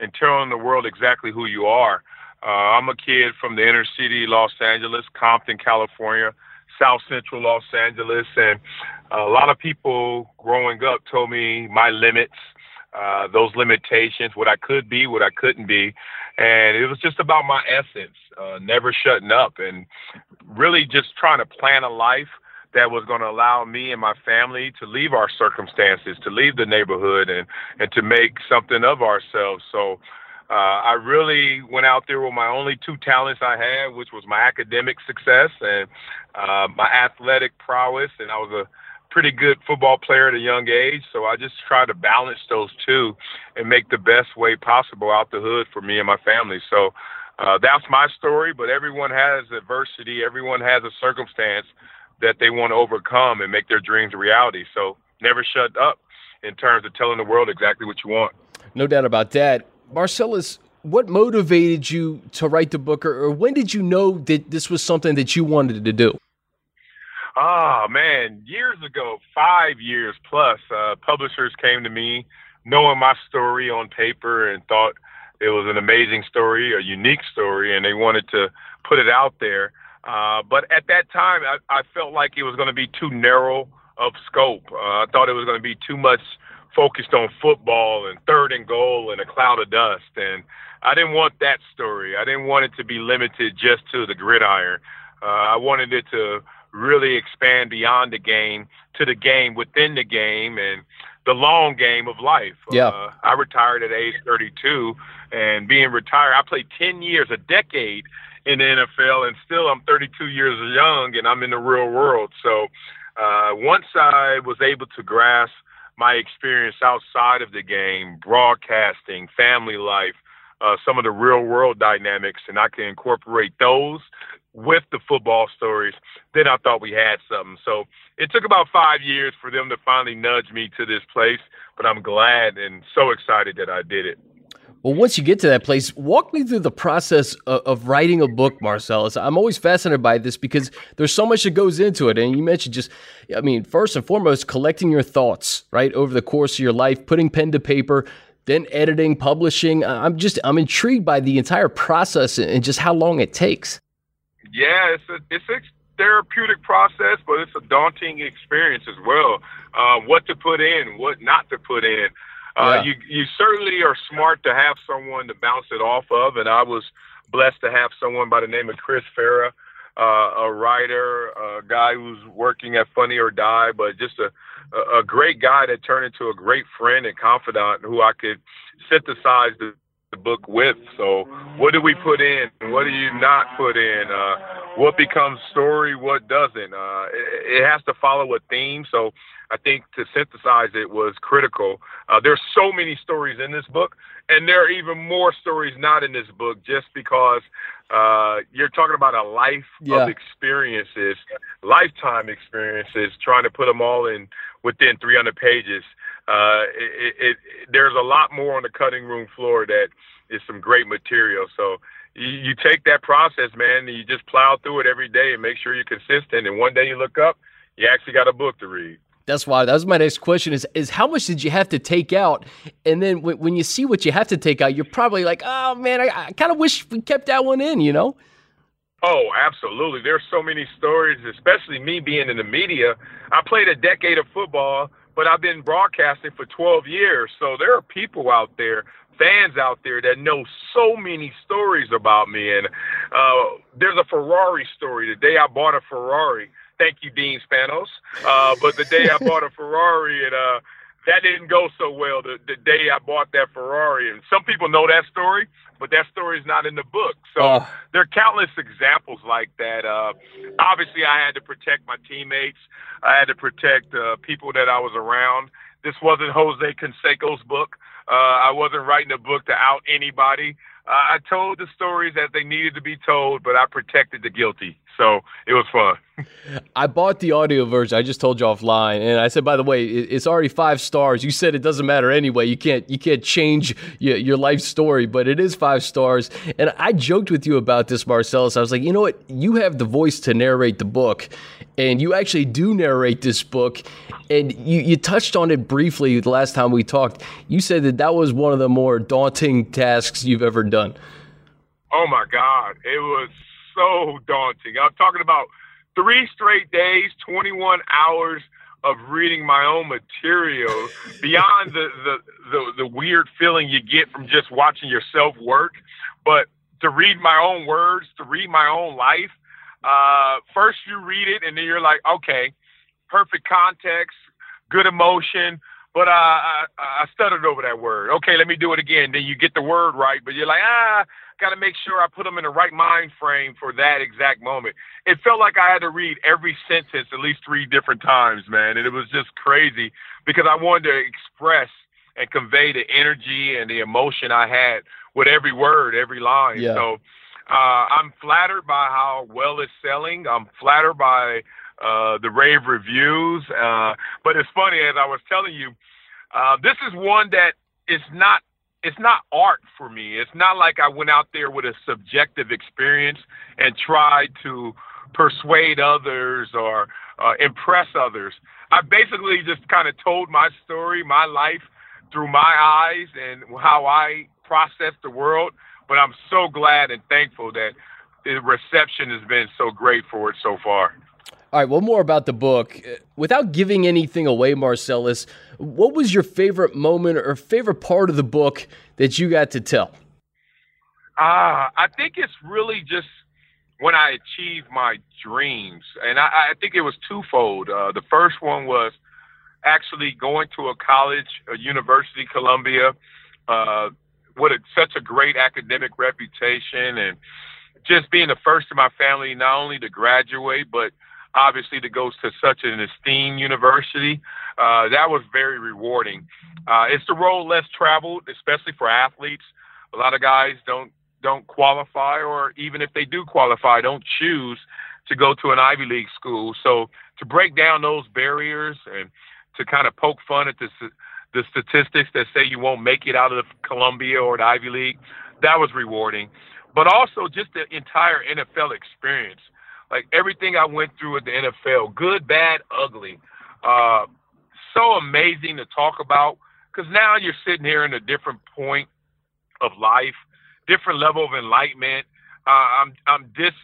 and telling the world exactly who you are. Uh, I'm a kid from the inner city, Los Angeles, Compton, California, South Central Los Angeles, and a lot of people growing up told me my limits, uh, those limitations, what I could be, what I couldn't be, and it was just about my essence, uh, never shutting up, and really just trying to plan a life that was going to allow me and my family to leave our circumstances, to leave the neighborhood, and and to make something of ourselves. So. uh, I really went out there with my only two talents I had, which was my academic success and uh, my athletic prowess, and I was a pretty good football player at a young age. So I just try to balance those two and make the best way possible out the hood for me and my family. So uh, that's my story. But everyone has adversity. Everyone has a circumstance that they want to overcome and make their dreams a reality. So never shut up in terms of telling the world exactly what you want. No doubt about that. Marcellus, what motivated you to write the book, or, or when did you know that this was something that you wanted to do? Ah, oh, man, years ago, five years plus, uh, publishers came to me knowing my story on paper and thought it was an amazing story, a unique story, and they wanted to put it out there. Uh, but at that time, I, I felt like it was going to be too narrow of scope. Uh, I thought it was going to be too much focused on football and third and goal and a cloud of dust. And I didn't want that story. I didn't want it to be limited just to the gridiron. Uh, I wanted it to really expand beyond the game to the game within the game and the long game of life. Yeah. Uh, I retired at age 32, and being retired, I played 10 years, a decade in the NFL, and still I'm 32 years young, and I'm in the real world. So uh, once I was able to grasp my experience outside of the game, broadcasting, family life, uh, some of the real world dynamics, and I can incorporate those with the football stories, then I thought we had something. So it took about five years for them to finally nudge me to this place, but I'm glad and so excited that I did it. Well, once you get to that place, walk me through the process of, of, writing a book, Marcellus. I'm always fascinated by this because there's so much that goes into it. And you mentioned just, I mean, first and foremost, collecting your thoughts, right, over the course of your life, putting pen to paper, then editing, publishing. I'm just, I'm intrigued by the entire process and just how long it takes. Yeah, it's a, it's a therapeutic process, but it's a daunting experience as well. Uh, what to put in, what not to put in. Uh, yeah. You you certainly are smart to have someone to bounce it off of, and I was blessed to have someone by the name of Chris Farah, uh, a writer, a guy who's working at Funny or Die, but just a a great guy that turned into a great friend and confidant who I could synthesize the, the book with. So, what do we put in? What do you not put in? Uh, what becomes story? What doesn't? Uh, it, it has to follow a theme. So, I think to synthesize it was critical. Uh, there's so many stories in this book, and there are even more stories not in this book just because uh, you're talking about a life yeah. of experiences, lifetime experiences, trying to put them all in within 300 pages. Uh, it, it, there's a lot more on the cutting room floor that is some great material. So you, you take that process, man, and you just plow through it every day and make sure you're consistent. And one day you look up, you actually got a book to read. That's why that was my next question is is how much did you have to take out? And then when, when you see what you have to take out, you're probably like, oh man, I, I kind of wish we kept that one in, you know? Oh, absolutely. There's so many stories, especially me being in the media. I played a decade of football, but I've been broadcasting for 12 years. So there are people out there, fans out there that know so many stories about me. And uh, there's a Ferrari story. The day I bought a Ferrari, Thank you, Dean Spanos. Uh, but the day I <laughs> bought a Ferrari, and uh, that didn't go so well. The, the day I bought that Ferrari, and some people know that story, but that story is not in the book. So uh. there are countless examples like that. Uh, obviously, I had to protect my teammates. I had to protect uh, people that I was around. This wasn't Jose Canseco's book. Uh, I wasn't writing a book to out anybody. Uh, I told the stories as they needed to be told, but I protected the guilty. So it was fun. <laughs> I bought the audio version. I just told you offline, and I said, by the way, it's already five stars. You said it doesn't matter anyway. You can't you can't change your, your life story, but it is five stars. And I joked with you about this, Marcellus. I was like, you know what? You have the voice to narrate the book, and you actually do narrate this book. And you, you touched on it briefly the last time we talked. You said that that was one of the more daunting tasks you've ever done. Oh my God, it was so daunting. I'm talking about three straight days, 21 hours of reading my own material beyond the, the, the, the weird feeling you get from just watching yourself work. But to read my own words, to read my own life, uh, first you read it and then you're like, okay, perfect context, good emotion, but uh, I, I stuttered over that word. Okay, let me do it again. Then you get the word right, but you're like, ah, got to make sure I put them in the right mind frame for that exact moment. It felt like I had to read every sentence at least three different times, man, and it was just crazy because I wanted to express and convey the energy and the emotion I had with every word, every line. Yeah. So uh, I'm flattered by how well it's selling. I'm flattered by uh, the rave reviews. Uh, but it's funny, as I was telling you, uh, this is one that is not it's not art for me. It's not like I went out there with a subjective experience and tried to persuade others or uh, impress others. I basically just kind of told my story, my life through my eyes and how I process the world. But I'm so glad and thankful that the reception has been so great for it so far. All right, one more about the book. Without giving anything away, Marcellus, what was your favorite moment or favorite part of the book that you got to tell? Ah, uh, I think it's really just when I achieved my dreams, and I, I think it was twofold. Uh, the first one was actually going to a college, a university, Columbia, uh, with a, such a great academic reputation, and just being the first in my family not only to graduate, but obviously to go to such an esteemed university. Uh, that was very rewarding. Uh, it's the road less traveled, especially for athletes. A lot of guys don't don't qualify, or even if they do qualify, don't choose to go to an Ivy League school. So to break down those barriers and to kind of poke fun at the the statistics that say you won't make it out of Columbia or the Ivy League, that was rewarding. But also just the entire NFL experience like everything I went through at the NFL, good, bad, ugly. Uh, so amazing to talk about because now you're sitting here in a different point of life, different level of enlightenment. Uh, I'm I'm dis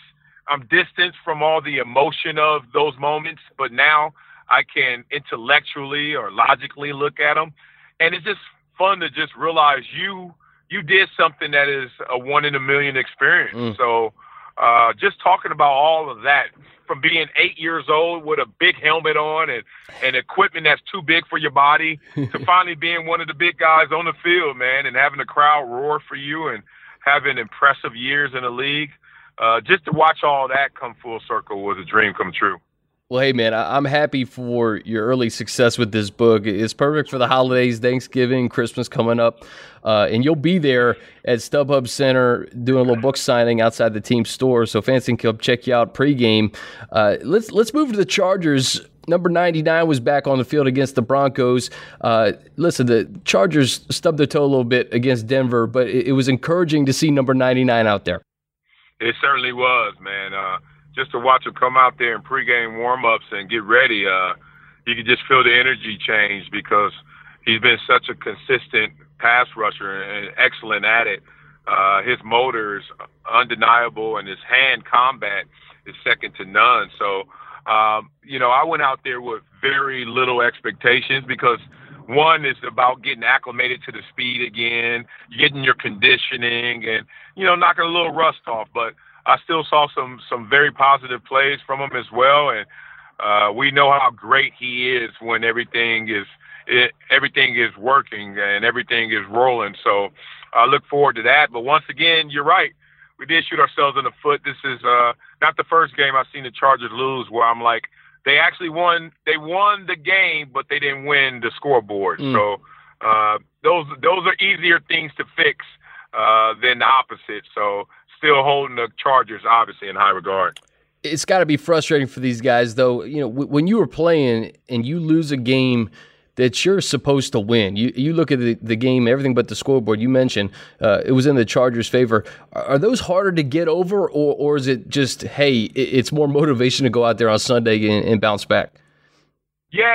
I'm distanced from all the emotion of those moments, but now I can intellectually or logically look at them, and it's just fun to just realize you you did something that is a one in a million experience. Mm. So uh, just talking about all of that from being eight years old with a big helmet on and, and equipment that's too big for your body to <laughs> finally being one of the big guys on the field, man, and having the crowd roar for you and having impressive years in the league. Uh, just to watch all that come full circle was a dream come true. Well, hey, man, I'm happy for your early success with this book. It's perfect for the holidays, Thanksgiving, Christmas coming up. Uh, and you'll be there at StubHub Center doing a little book signing outside the team store. So fans can come check you out pregame. Uh, let's, let's move to the Chargers. Number 99 was back on the field against the Broncos. Uh, listen, the Chargers stubbed their toe a little bit against Denver, but it, it was encouraging to see number 99 out there. It certainly was, man. Just to watch him come out there in pregame warmups and get ready, uh, you can just feel the energy change because he's been such a consistent pass rusher and excellent at it. Uh, his motor is undeniable, and his hand combat is second to none. So, um, you know, I went out there with very little expectations because one is about getting acclimated to the speed again, getting your conditioning, and you know, knocking a little rust off. But I still saw some some very positive plays from him as well, and uh, we know how great he is when everything is it, everything is working and everything is rolling. So I look forward to that. But once again, you're right. We did shoot ourselves in the foot. This is uh, not the first game I've seen the Chargers lose where I'm like, they actually won. They won the game, but they didn't win the scoreboard. Mm. So uh, those those are easier things to fix uh, than the opposite. So still holding the Chargers obviously in high regard. It's got to be frustrating for these guys, though. You know, w- when you were playing and you lose a game that you're supposed to win. You you look at the, the game, everything but the scoreboard. You mentioned uh, it was in the Chargers' favor. Are, are, those harder to get over, or or is it just hey, it, it's more motivation to go out there on Sunday and, and bounce back? Yeah,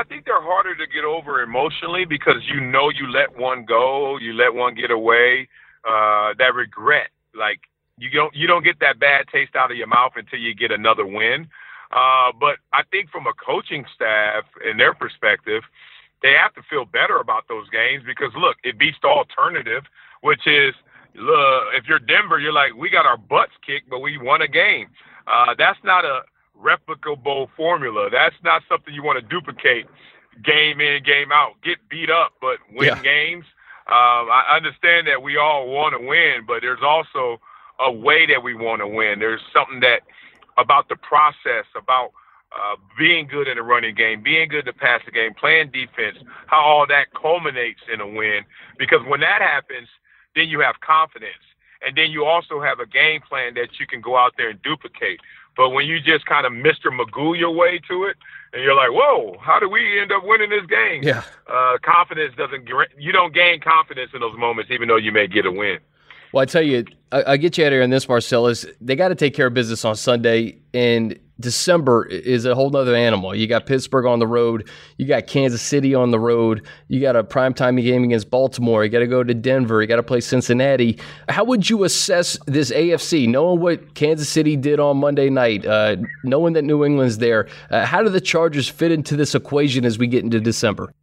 I think they're harder to get over emotionally because you know you let one go, you let one get away. Uh, that regret like you don't you don't get that bad taste out of your mouth until you get another win. Uh, but I think from a coaching staff and their perspective, they have to feel better about those games because look, it beats the alternative, which is look, if you're Denver, you're like we got our butts kicked, but we won a game. Uh, that's not a replicable formula. That's not something you want to duplicate game in, game out, get beat up, but win yeah. games. Um, I understand that we all want to win, but there's also a way that we want to win. There's something that about the process, about uh, being good in the running game, being good pass the game, playing defense, how all that culminates in a win. Because when that happens, then you have confidence. And then you also have a game plan that you can go out there and duplicate. But when you just kind of Mr. Magoo your way to it, and you're like, "Whoa, how do we end up winning this game?" Yeah, uh, confidence doesn't. You don't gain confidence in those moments, even though you may get a win. Well, I tell you, I, I get you out here on this, Marcellus. They got to take care of business on Sunday, and December is a whole nother animal. You got Pittsburgh on the road. You got Kansas City on the road. You got a primetime game against Baltimore. You got to go to Denver. You got to play Cincinnati. How would you assess this AFC, knowing what Kansas City did on Monday night, uh, knowing that New England's there? Uh, how do the Chargers fit into this equation as we get into December?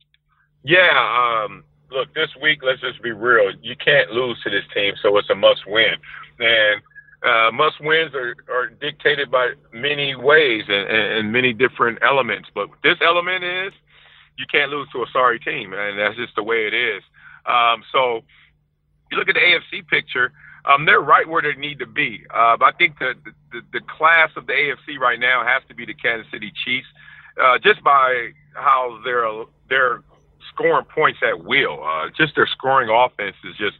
Yeah, um, look, this week, let's just be real. You can't lose to this team, so it's a must win. And uh, must wins are, are dictated by many ways and, and, many different elements. But this element is you can't lose to a sorry team, and that's just the way it is. Um, so you look at the AFC picture. Um, they're right where they need to be. Uh, but I think the, the the class of the AFC right now has to be the Kansas City Chiefs, uh, just by how they're they're scoring points at will. Uh, just their scoring offense is just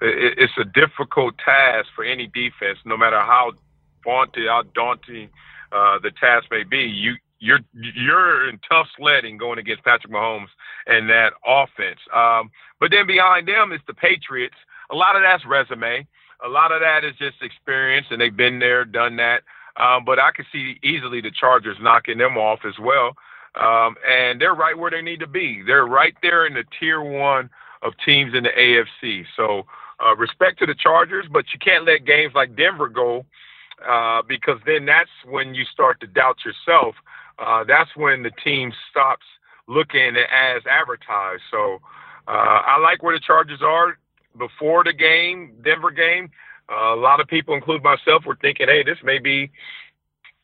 it, it's a difficult task for any defense, no matter how daunting, how daunting uh, the task may be. You you're you're in tough sledding going against Patrick Mahomes and that offense. Um, but then behind them is the Patriots. A lot of that's resume. A lot of that is just experience, and they've been there, done that. Um, but I could see easily the Chargers knocking them off as well. Um, and they're right where they need to be. They're right there in the tier one of teams in the AFC. So uh, respect to the Chargers, but you can't let games like Denver go uh, because then that's when you start to doubt yourself. Uh, that's when the team stops looking as advertised. So uh, I like where the Chargers are before the game, Denver game. Uh, a lot of people, include myself, were thinking, "Hey, this may be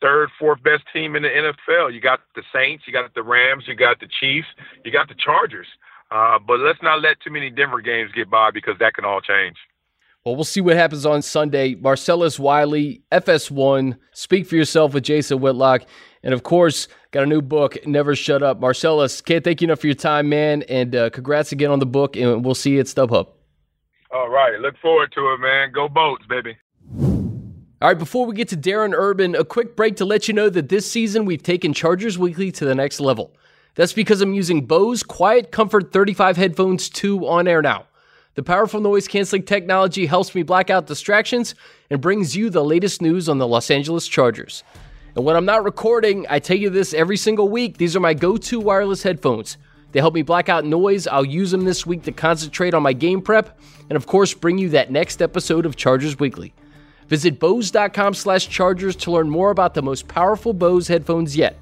third, fourth best team in the NFL. You got the Saints, you got the Rams, you got the Chiefs, you got the Chargers. Uh, but let's not let too many Denver games get by because that can all change. Well, we'll see what happens on Sunday. Marcellus Wiley, FS1, Speak for Yourself with Jason Whitlock. And of course, got a new book, Never Shut Up. Marcellus, can't thank you enough for your time, man. And uh, congrats again on the book. And we'll see you at StubHub. All right. Look forward to it, man. Go Bolts, baby. All right, before we get to Darren Urban, a quick break to let you know that this season we've taken Chargers Weekly to the next level. That's because I'm using Bose Quiet Comfort 35 headphones 2 on air now. The powerful noise canceling technology helps me black out distractions and brings you the latest news on the Los Angeles Chargers. And when I'm not recording, I tell you this every single week, these are my go to wireless headphones. They help me black out noise. I'll use them this week to concentrate on my game prep and, of course, bring you that next episode of Chargers Weekly. Visit Bose.com slash Chargers to learn more about the most powerful Bose headphones yet.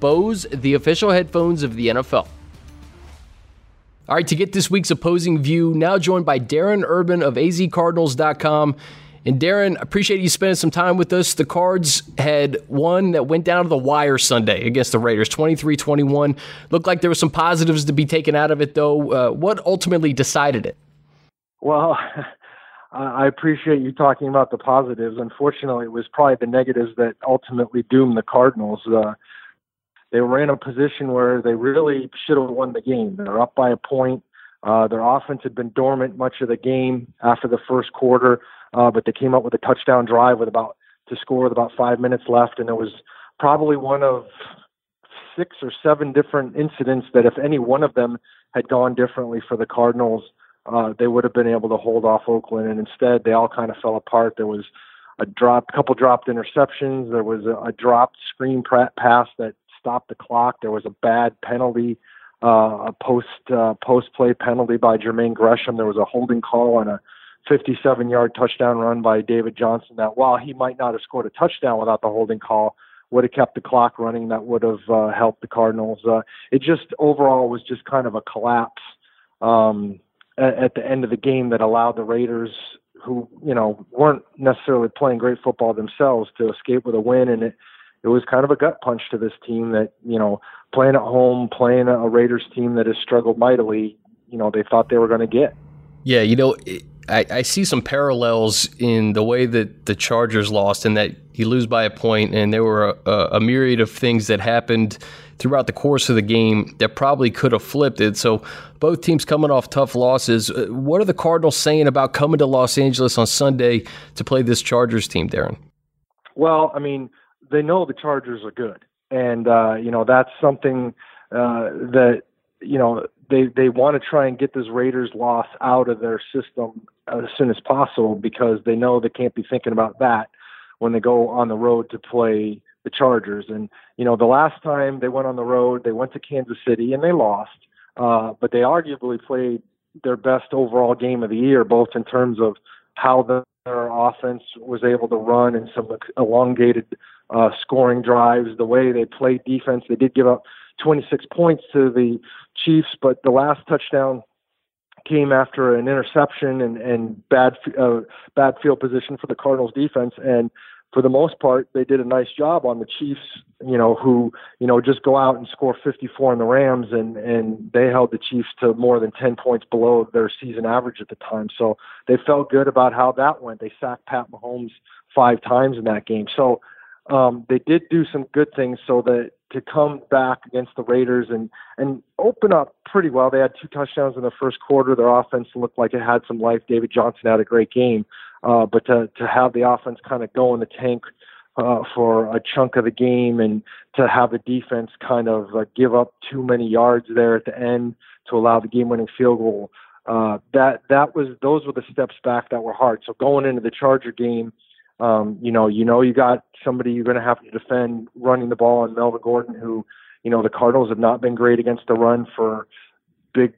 Bose, the official headphones of the NFL. All right, to get this week's opposing view, now joined by Darren Urban of azcardinals.com. And Darren, appreciate you spending some time with us. The Cards had one that went down to the wire Sunday against the Raiders, 23 21. Looked like there were some positives to be taken out of it, though. Uh, what ultimately decided it? Well, <laughs> I appreciate you talking about the positives. Unfortunately, it was probably the negatives that ultimately doomed the Cardinals. Uh, they were in a position where they really should have won the game. They're up by a point. Uh, their offense had been dormant much of the game after the first quarter, uh, but they came up with a touchdown drive with about to score with about five minutes left, and it was probably one of six or seven different incidents that if any one of them had gone differently for the Cardinals, uh, they would have been able to hold off Oakland, and instead they all kind of fell apart. There was a drop, couple dropped interceptions. There was a, a dropped screen pass that stopped the clock. There was a bad penalty, uh, a post uh, post play penalty by Jermaine Gresham. There was a holding call on a 57 yard touchdown run by David Johnson. That while he might not have scored a touchdown without the holding call, would have kept the clock running. That would have uh, helped the Cardinals. Uh, it just overall was just kind of a collapse. Um, at, the end of the game that allowed the Raiders, who you know weren't necessarily playing great football themselves, to escape with a win. And it it was kind of a gut punch to this team that you know playing at home, playing a Raiders team that has struggled mightily. You know, they thought they were going to get. Yeah, you know, I, I see some parallels in the way that the Chargers lost, and that you lose by a point, and there were a, a myriad of things that happened throughout the course of the game that probably could have flipped it. So both teams coming off tough losses. Uh, what are the Cardinals saying about coming to Los Angeles on Sunday to play this Chargers team, Darren? Well, I mean, they know the Chargers are good, and uh, you know that's something uh, that you know they they want to try and get this Raiders loss out of their system as soon as possible because they know they can't be thinking about that when they go on the road to play the Chargers. And you know, the last time they went on the road, they went to Kansas City and they lost, uh, but they arguably played their best overall game of the year, both in terms of how the, their offense was able to run and some elongated uh, scoring drives, the way they played defense. They did give up 26 points to the Chiefs, but the last touchdown came after an interception and, and bad uh, bad field position for the Cardinals defense. And for the most part, they did a nice job on the Chiefs, you know, who, you know, just go out and score 54 in the Rams and, and they held the Chiefs to more than 10 points below their season average at the time. So they felt good about how that went. They sacked Pat Mahomes five times in that game. So um, they did do some good things so that to come back against the Raiders and and open up pretty well. They had two touchdowns in the first quarter. Their offense looked like it had some life. David Johnson had a great game, uh, but to to have the offense kind of go in the tank uh, for a chunk of the game and to have the defense kind of uh, give up too many yards there at the end to allow the game-winning field goal. Uh, that that was those were the steps back that were hard. So going into the Charger game um, you know, you know, you got somebody you're going to have to defend running the ball on Melvin Gordon, who, you know, the Cardinals have not been great against the run for big,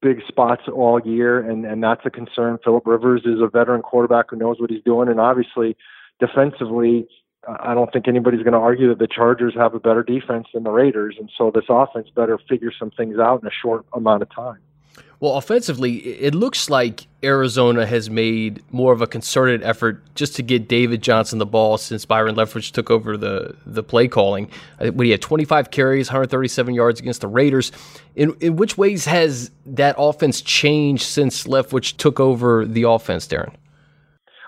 big spots all year, and and that's a concern. Philip Rivers is a veteran quarterback who knows what he's doing, and obviously, defensively, I don't think anybody's going to argue that the Chargers have a better defense than the Raiders, and so this offense better figure some things out in a short amount of time. Well, offensively, it looks like Arizona has made more of a concerted effort just to get David Johnson the ball since Byron Leftwich took over the the play calling. Uh, when he had 25 carries, 137 yards against the Raiders. In in which ways has that offense changed since Leftwich took over the offense, Darren?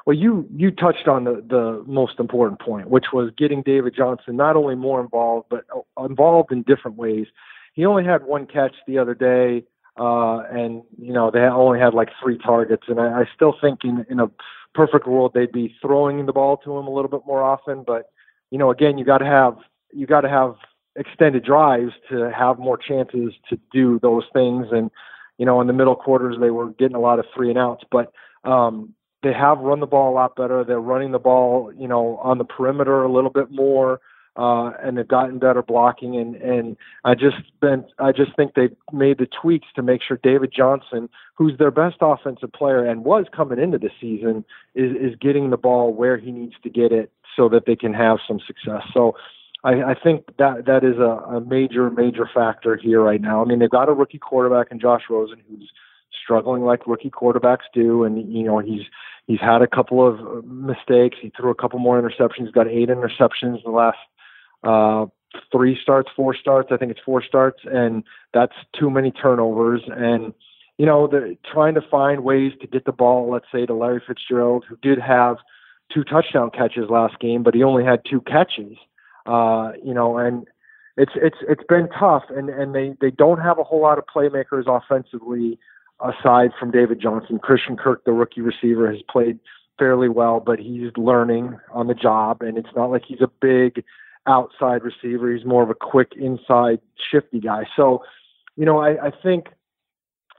Well, you you touched on the the most important point, which was getting David Johnson not only more involved, but uh, involved in different ways. He only had one catch the other day uh, and you know they only had like three targets. And I, I still think in, in a perfect world they'd be throwing the ball to him a little bit more often. But you know, again, you got to have you got to have extended drives to have more chances to do those things. And you know, in the middle quarters they were getting a lot of three and outs, but um, they have run the ball a lot better. They're running the ball, you know, on the perimeter a little bit more uh, and they've gotten better blocking. And and I just been I just think they've made the tweaks to make sure David Johnson, who's their best offensive player and was coming into the season, is is getting the ball where he needs to get it so that they can have some success. So. I, I think that that is a, a major, major factor here right now. I mean, they've got a rookie quarterback in Josh Rosen who's struggling like rookie quarterbacks do, and you know he's he's had a couple of mistakes. He threw a couple more interceptions. Got eight interceptions in the last uh, three starts, four starts. I think it's four starts, and that's too many turnovers. And you know, the, trying to find ways to get the ball, let's say, to Larry Fitzgerald, who did have two touchdown catches last game, but he only had two catches. Uh, you know, and it's it's it's been tough, and and they they don't have a whole lot of playmakers offensively aside from David Johnson. Christian Kirk, the rookie receiver, has played fairly well, but he's learning on the job, and it's not like he's a big outside receiver. He's more of a quick inside shifty guy. So, you know, I, I think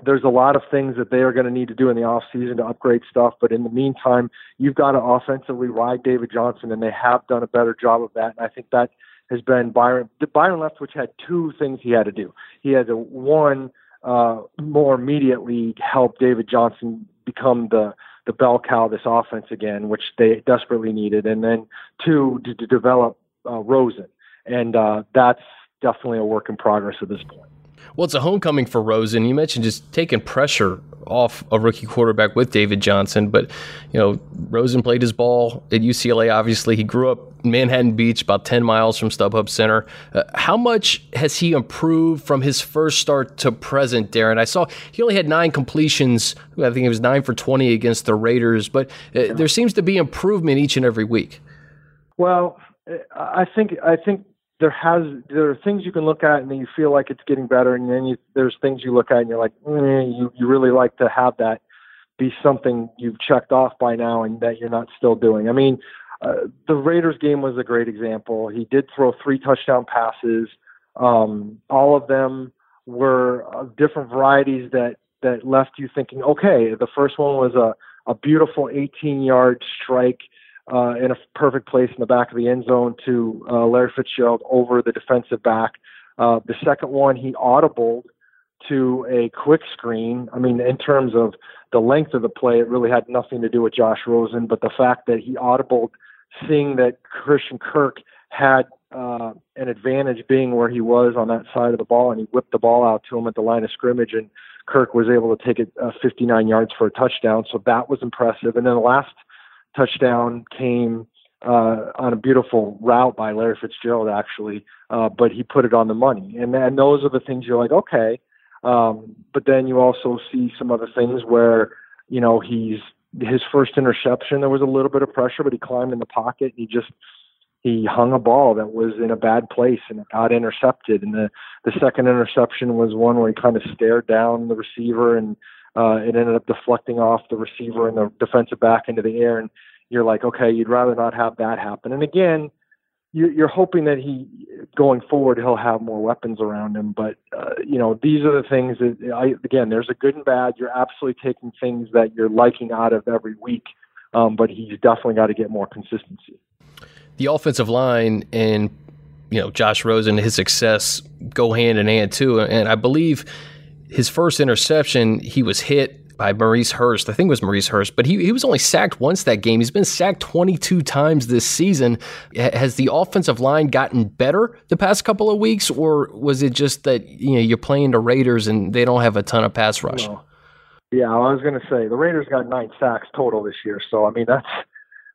there's a lot of things that they are going to need to do in the off season to upgrade stuff. But in the meantime, you've got to offensively ride David Johnson, and they have done a better job of that. And I think that has been Byron. Byron Leftwich had two things he had to do. He had to one uh, more immediately help David Johnson become the the bell cow of this offense again, which they desperately needed, and then two to, to develop uh, Rosen, and uh, that's definitely a work in progress at this point. Well, it's a homecoming for Rosen. You mentioned just taking pressure off a rookie quarterback with David Johnson, but you know Rosen played his ball at UCLA. Obviously, he grew up in Manhattan Beach, about ten miles from StubHub Center. Uh, how much has he improved from his first start to present, Darren? I saw he only had nine completions. I think it was nine for twenty against the Raiders, but uh, there seems to be improvement each and every week. Well, I think I think there has there are things you can look at and then you feel like it's getting better, and then you, there's things you look at and you're like, mm, you you really like to have that be something you've checked off by now and that you're not still doing. I mean, uh, the Raiders game was a great example. He did throw three touchdown passes. Um, all of them were different varieties that that left you thinking, okay, the first one was a a beautiful 18 yard strike uh, in a perfect place in the back of the end zone to uh, Larry Fitzgerald over the defensive back. Uh, the second one, he audibled to a quick screen. I mean, in terms of the length of the play, it really had nothing to do with Josh Rosen, but the fact that he audibled, seeing that Christian Kirk had uh, an advantage being where he was on that side of the ball, and he whipped the ball out to him at the line of scrimmage, and Kirk was able to take it uh, 59 yards for a touchdown. So that was impressive. And then the last touchdown came uh, on a beautiful route by Larry Fitzgerald, actually, uh, but he put it on the money. And and those are the things you're like, okay. Um, but then you also see some other things where, you know, he's his first interception. There was a little bit of pressure, but he climbed in the pocket he just he hung a ball that was in a bad place and it got intercepted. And the the second interception was one where he kind of stared down the receiver and uh, it ended up deflecting off the receiver and the defensive back into the air. And you're like, okay, you'd rather not have that happen. And again, you're hoping that he, going forward, he'll have more weapons around him. But uh, you know, these are the things that I, again, there's a good and bad. You're absolutely taking things that you're liking out of every week, um, but he's definitely got to get more consistency. The offensive line and you know Josh Rosen, his success go hand in hand too. And I believe his first interception, he was hit by Maurice Hurst. I think it was Maurice Hurst, but he, he was only sacked once that game. He's been sacked 22 times this season. Has the offensive line gotten better the past couple of weeks, or was it just that you know you're playing the Raiders and they don't have a ton of pass rush? Yeah, I was going to say the Raiders got nine sacks total this year, so I mean that's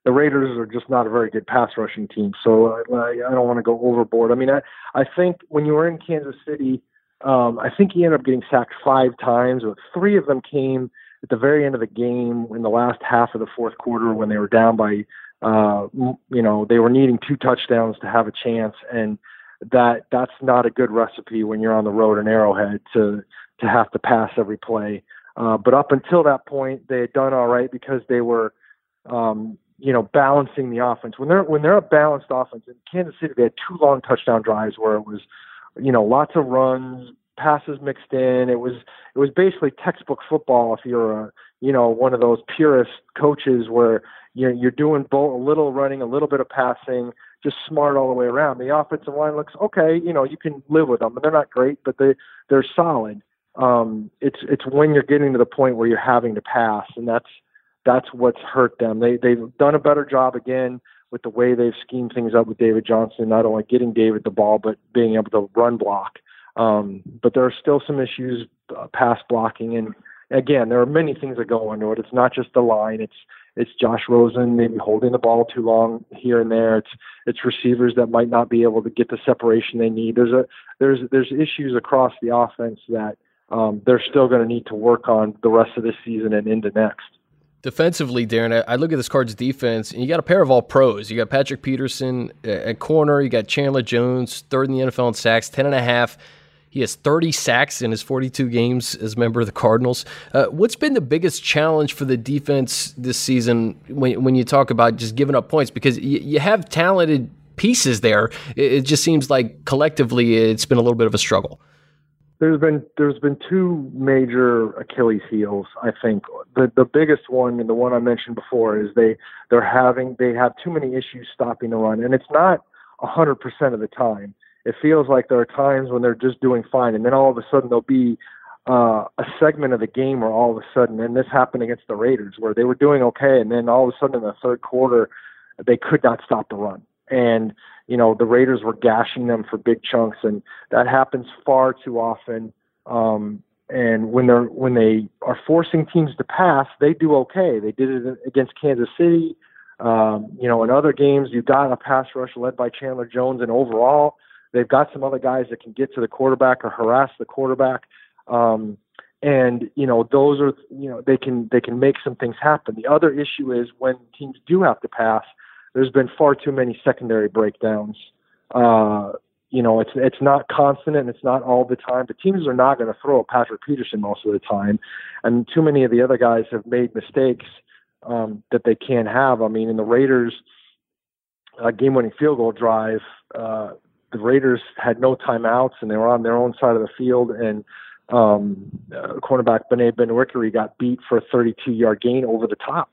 the Raiders are just not a very good pass rushing team. So I, I don't want to go overboard. I mean, I I think when you were in Kansas City um, I think he ended up getting sacked five times, but three of them came at the very end of the game in the last half of the fourth quarter when they were down by, uh, you know, they were needing two touchdowns to have a chance, and that that's not a good recipe when you're on the road in Arrowhead to to have to pass every play. Uh, but up until that point, they had done all right because they were, um, you know, balancing the offense. When they're when they're a balanced offense in Kansas City, they had two long touchdown drives where it was you know, lots of runs, passes mixed in. It was it was basically textbook football if you're a you know one of those purist coaches where you're you're doing both a little running, a little bit of passing, just smart all the way around. The offensive line looks okay, you know, you can live with them, they're not great, but they they're solid. Um, it's it's when you're getting to the point where you're having to pass, and that's that's what's hurt them. They they've done a better job again with the way they've schemed things up with David Johnson, not only getting David the ball, but being able to run block. Um, but there are still some issues, uh, pass blocking, and again, there are many things that go into it. It's not just the line; it's it's Josh Rosen maybe holding the ball too long here and there. It's it's receivers that might not be able to get the separation they need. There's a there's there's issues across the offense that um, they're still going to need to work on the rest of this season and into next. Defensively, Darren, I look at this Cards defense, and you got a pair of all pros. You got Patrick Peterson uh, at corner. You got Chandler Jones, third in the NFL in sacks, 10 and a half. He has 30 sacks in his 42 games as a member of the Cardinals. Uh, what's been the biggest challenge for the defense this season when, when you talk about just giving up points? Because you, you have talented pieces there. It, it just seems like collectively it's been a little bit of a struggle there's been there's been two major Achilles heels. I think the the biggest one and the one I mentioned before is they they're having they have too many issues stopping the run, and it's not hundred percent of the time. It feels like there are times when they're just doing fine, and then all of a sudden there'll be uh, a segment of the game where all of a sudden, and this happened against the Raiders, where they were doing okay, and then all of a sudden in the third quarter they could not stop the run, and you know, the Raiders were gashing them for big chunks, and that happens far too often. Um, and when they're when they are forcing teams to pass, they do okay. They did it against Kansas City. Um, you know, in other games, you've got a pass rush led by Chandler Jones, and overall, they've got some other guys that can get to the quarterback or harass the quarterback. Um, and you know, those are you know they can they can make some things happen. The other issue is when teams do have to pass, there's been far too many secondary breakdowns. Uh, you know, it's it's not constant and it's not all the time. But teams are not going to throw Patrick Peterson most of the time, and too many of the other guys have made mistakes um, that they can't have. I mean, in the Raiders' uh, game-winning field goal drive, uh, the Raiders had no timeouts and they were on their own side of the field, and um, uh, cornerback Bené Benwikere got beat for a 32-yard gain over the top.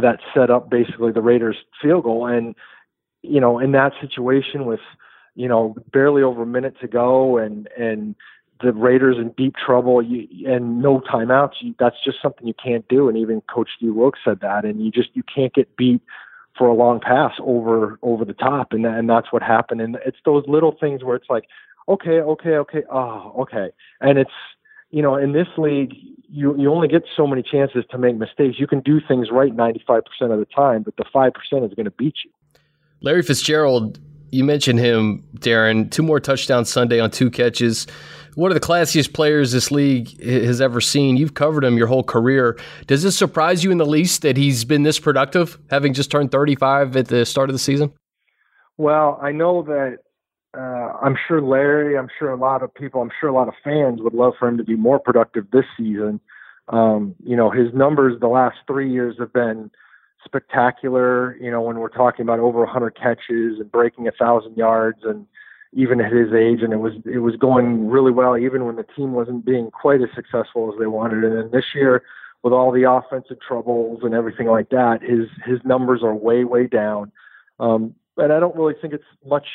That set up basically the Raiders' field goal, and you know, in that situation with you know, barely over a minute to go and, and the Raiders in deep trouble you, and no timeouts. You, that's just something you can't do. And even Coach D. Wilks said that. And you just, you can't get beat for a long pass over, over the top. And, and that's what happened. And it's those little things where it's like, okay, okay, okay. Oh, okay. And it's, you know, in this league, you you only get so many chances to make mistakes. You can do things right 95% of the time, but the 5% is going to beat you. Larry Fitzgerald you mentioned him, Darren. Two more touchdowns Sunday on two catches. One of the classiest players this league has ever seen. You've covered him your whole career. Does this surprise you in the least that he's been this productive, having just turned 35 at the start of the season? Well, I know that uh, I'm sure Larry, I'm sure a lot of people, I'm sure a lot of fans would love for him to be more productive this season. Um, you know, his numbers the last three years have been – spectacular. You know, when we're talking about over 100 catches and breaking a thousand yards, and even at his age, and it was it was going really well, even when the team wasn't being quite as successful as they wanted. And then this year, with all the offensive troubles and everything like that, his his numbers are way way down. Um, and I don't really think it's much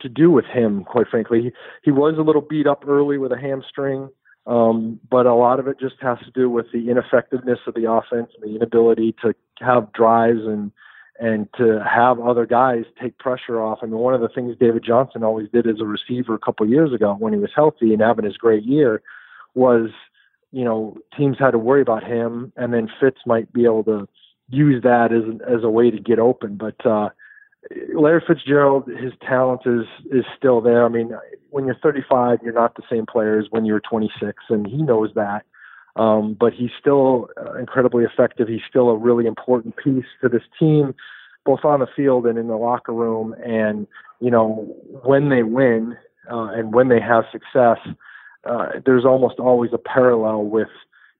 to do with him, quite frankly. He, he was a little beat up early with a hamstring. Um, but a lot of it just has to do with the ineffectiveness of the offense and the inability to have drives and and to have other guys take pressure off. I mean, one of the things David Johnson always did as a receiver a couple of years ago when he was healthy and having his great year was, you know, teams had to worry about him, and then Fitz might be able to use that as as a way to get open. But uh, Larry Fitzgerald, his talent is is still there. I mean, when you're 35, you're not the same player as when you're 26, and he knows that. Um, but he's still uh, incredibly effective. He's still a really important piece to this team, both on the field and in the locker room. And you know, when they win uh, and when they have success, uh, there's almost always a parallel with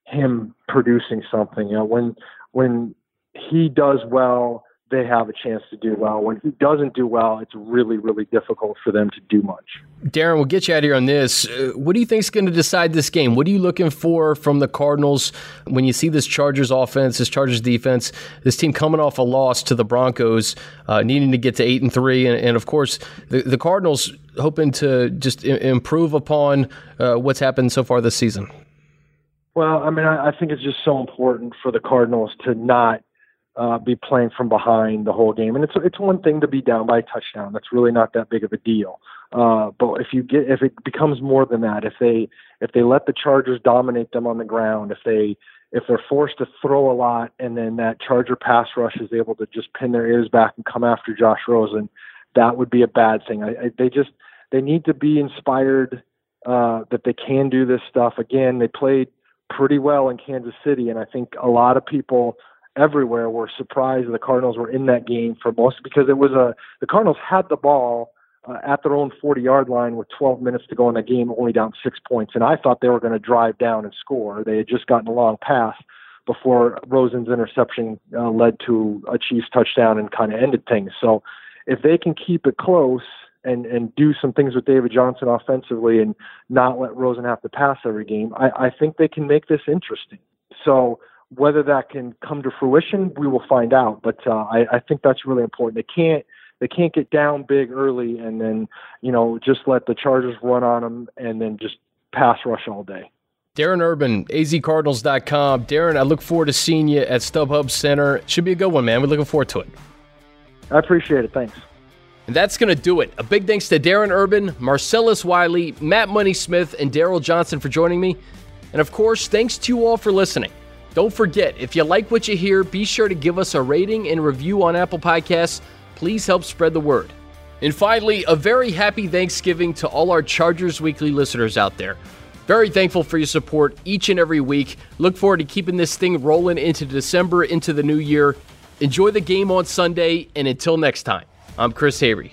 him producing something. You know, when when he does well they have a chance to do well. When he doesn't do well, it's really, really difficult for them to do much. Darren, we'll get you out of here on this. Uh, what do you think is going to decide this game? What are you looking for from the Cardinals when you see this Chargers offense, this Chargers defense, this team coming off a loss to the Broncos, uh, needing to get to eight and three, and, and of course the, the, Cardinals hoping to just I- improve upon uh, what's happened so far this season. Well, I mean, I, I think it's just so important for the Cardinals to not uh, be playing from behind the whole game. And it's it's one thing to be down by a touchdown. That's really not that big of a deal. Uh, but if you get if it becomes more than that, if they if they let the Chargers dominate them on the ground, if they if they're forced to throw a lot and then that Charger pass rush is able to just pin their ears back and come after Josh Rosen, that would be a bad thing. I, I, they just they need to be inspired uh, that they can do this stuff. Again, they played pretty well in Kansas City, and I think a lot of people everywhere were surprised the Cardinals were in that game for most because it was a the Cardinals had the ball uh, at their own 40 yard line with 12 minutes to go in the game, only down six points. And I thought they were going to drive down and score. They had just gotten a long pass before Rosen's interception uh, led to a Chiefs touchdown and kind of ended things. So if they can keep it close and and do some things with David Johnson offensively and not let Rosen have to pass every game, I, I think they can make this interesting. So whether that can come to fruition, we will find out. But uh, I, I think that's really important. They can't they can't get down big early and then you know just let the Chargers run on them and then just pass rush all day. Darren Urban, azcardinals.com. Darren, I look forward to seeing you at StubHub Center. Should be a good one, man. We're looking forward to it. I appreciate it. Thanks. And that's going to do it. A big thanks to Darren Urban, Marcellus Wiley, Matt Money Smith, and Daryl Johnston for joining me. And of course, thanks to you all for listening. Don't forget, if you like what you hear, be sure to give us a rating and review on Apple Podcasts. Please help spread the word. And finally, a very happy Thanksgiving to all our Chargers Weekly listeners out there. Very thankful for your support each and every week. Look forward to keeping this thing rolling into December, into the new year. Enjoy the game on Sunday, and until next time, I'm Chris Hayre.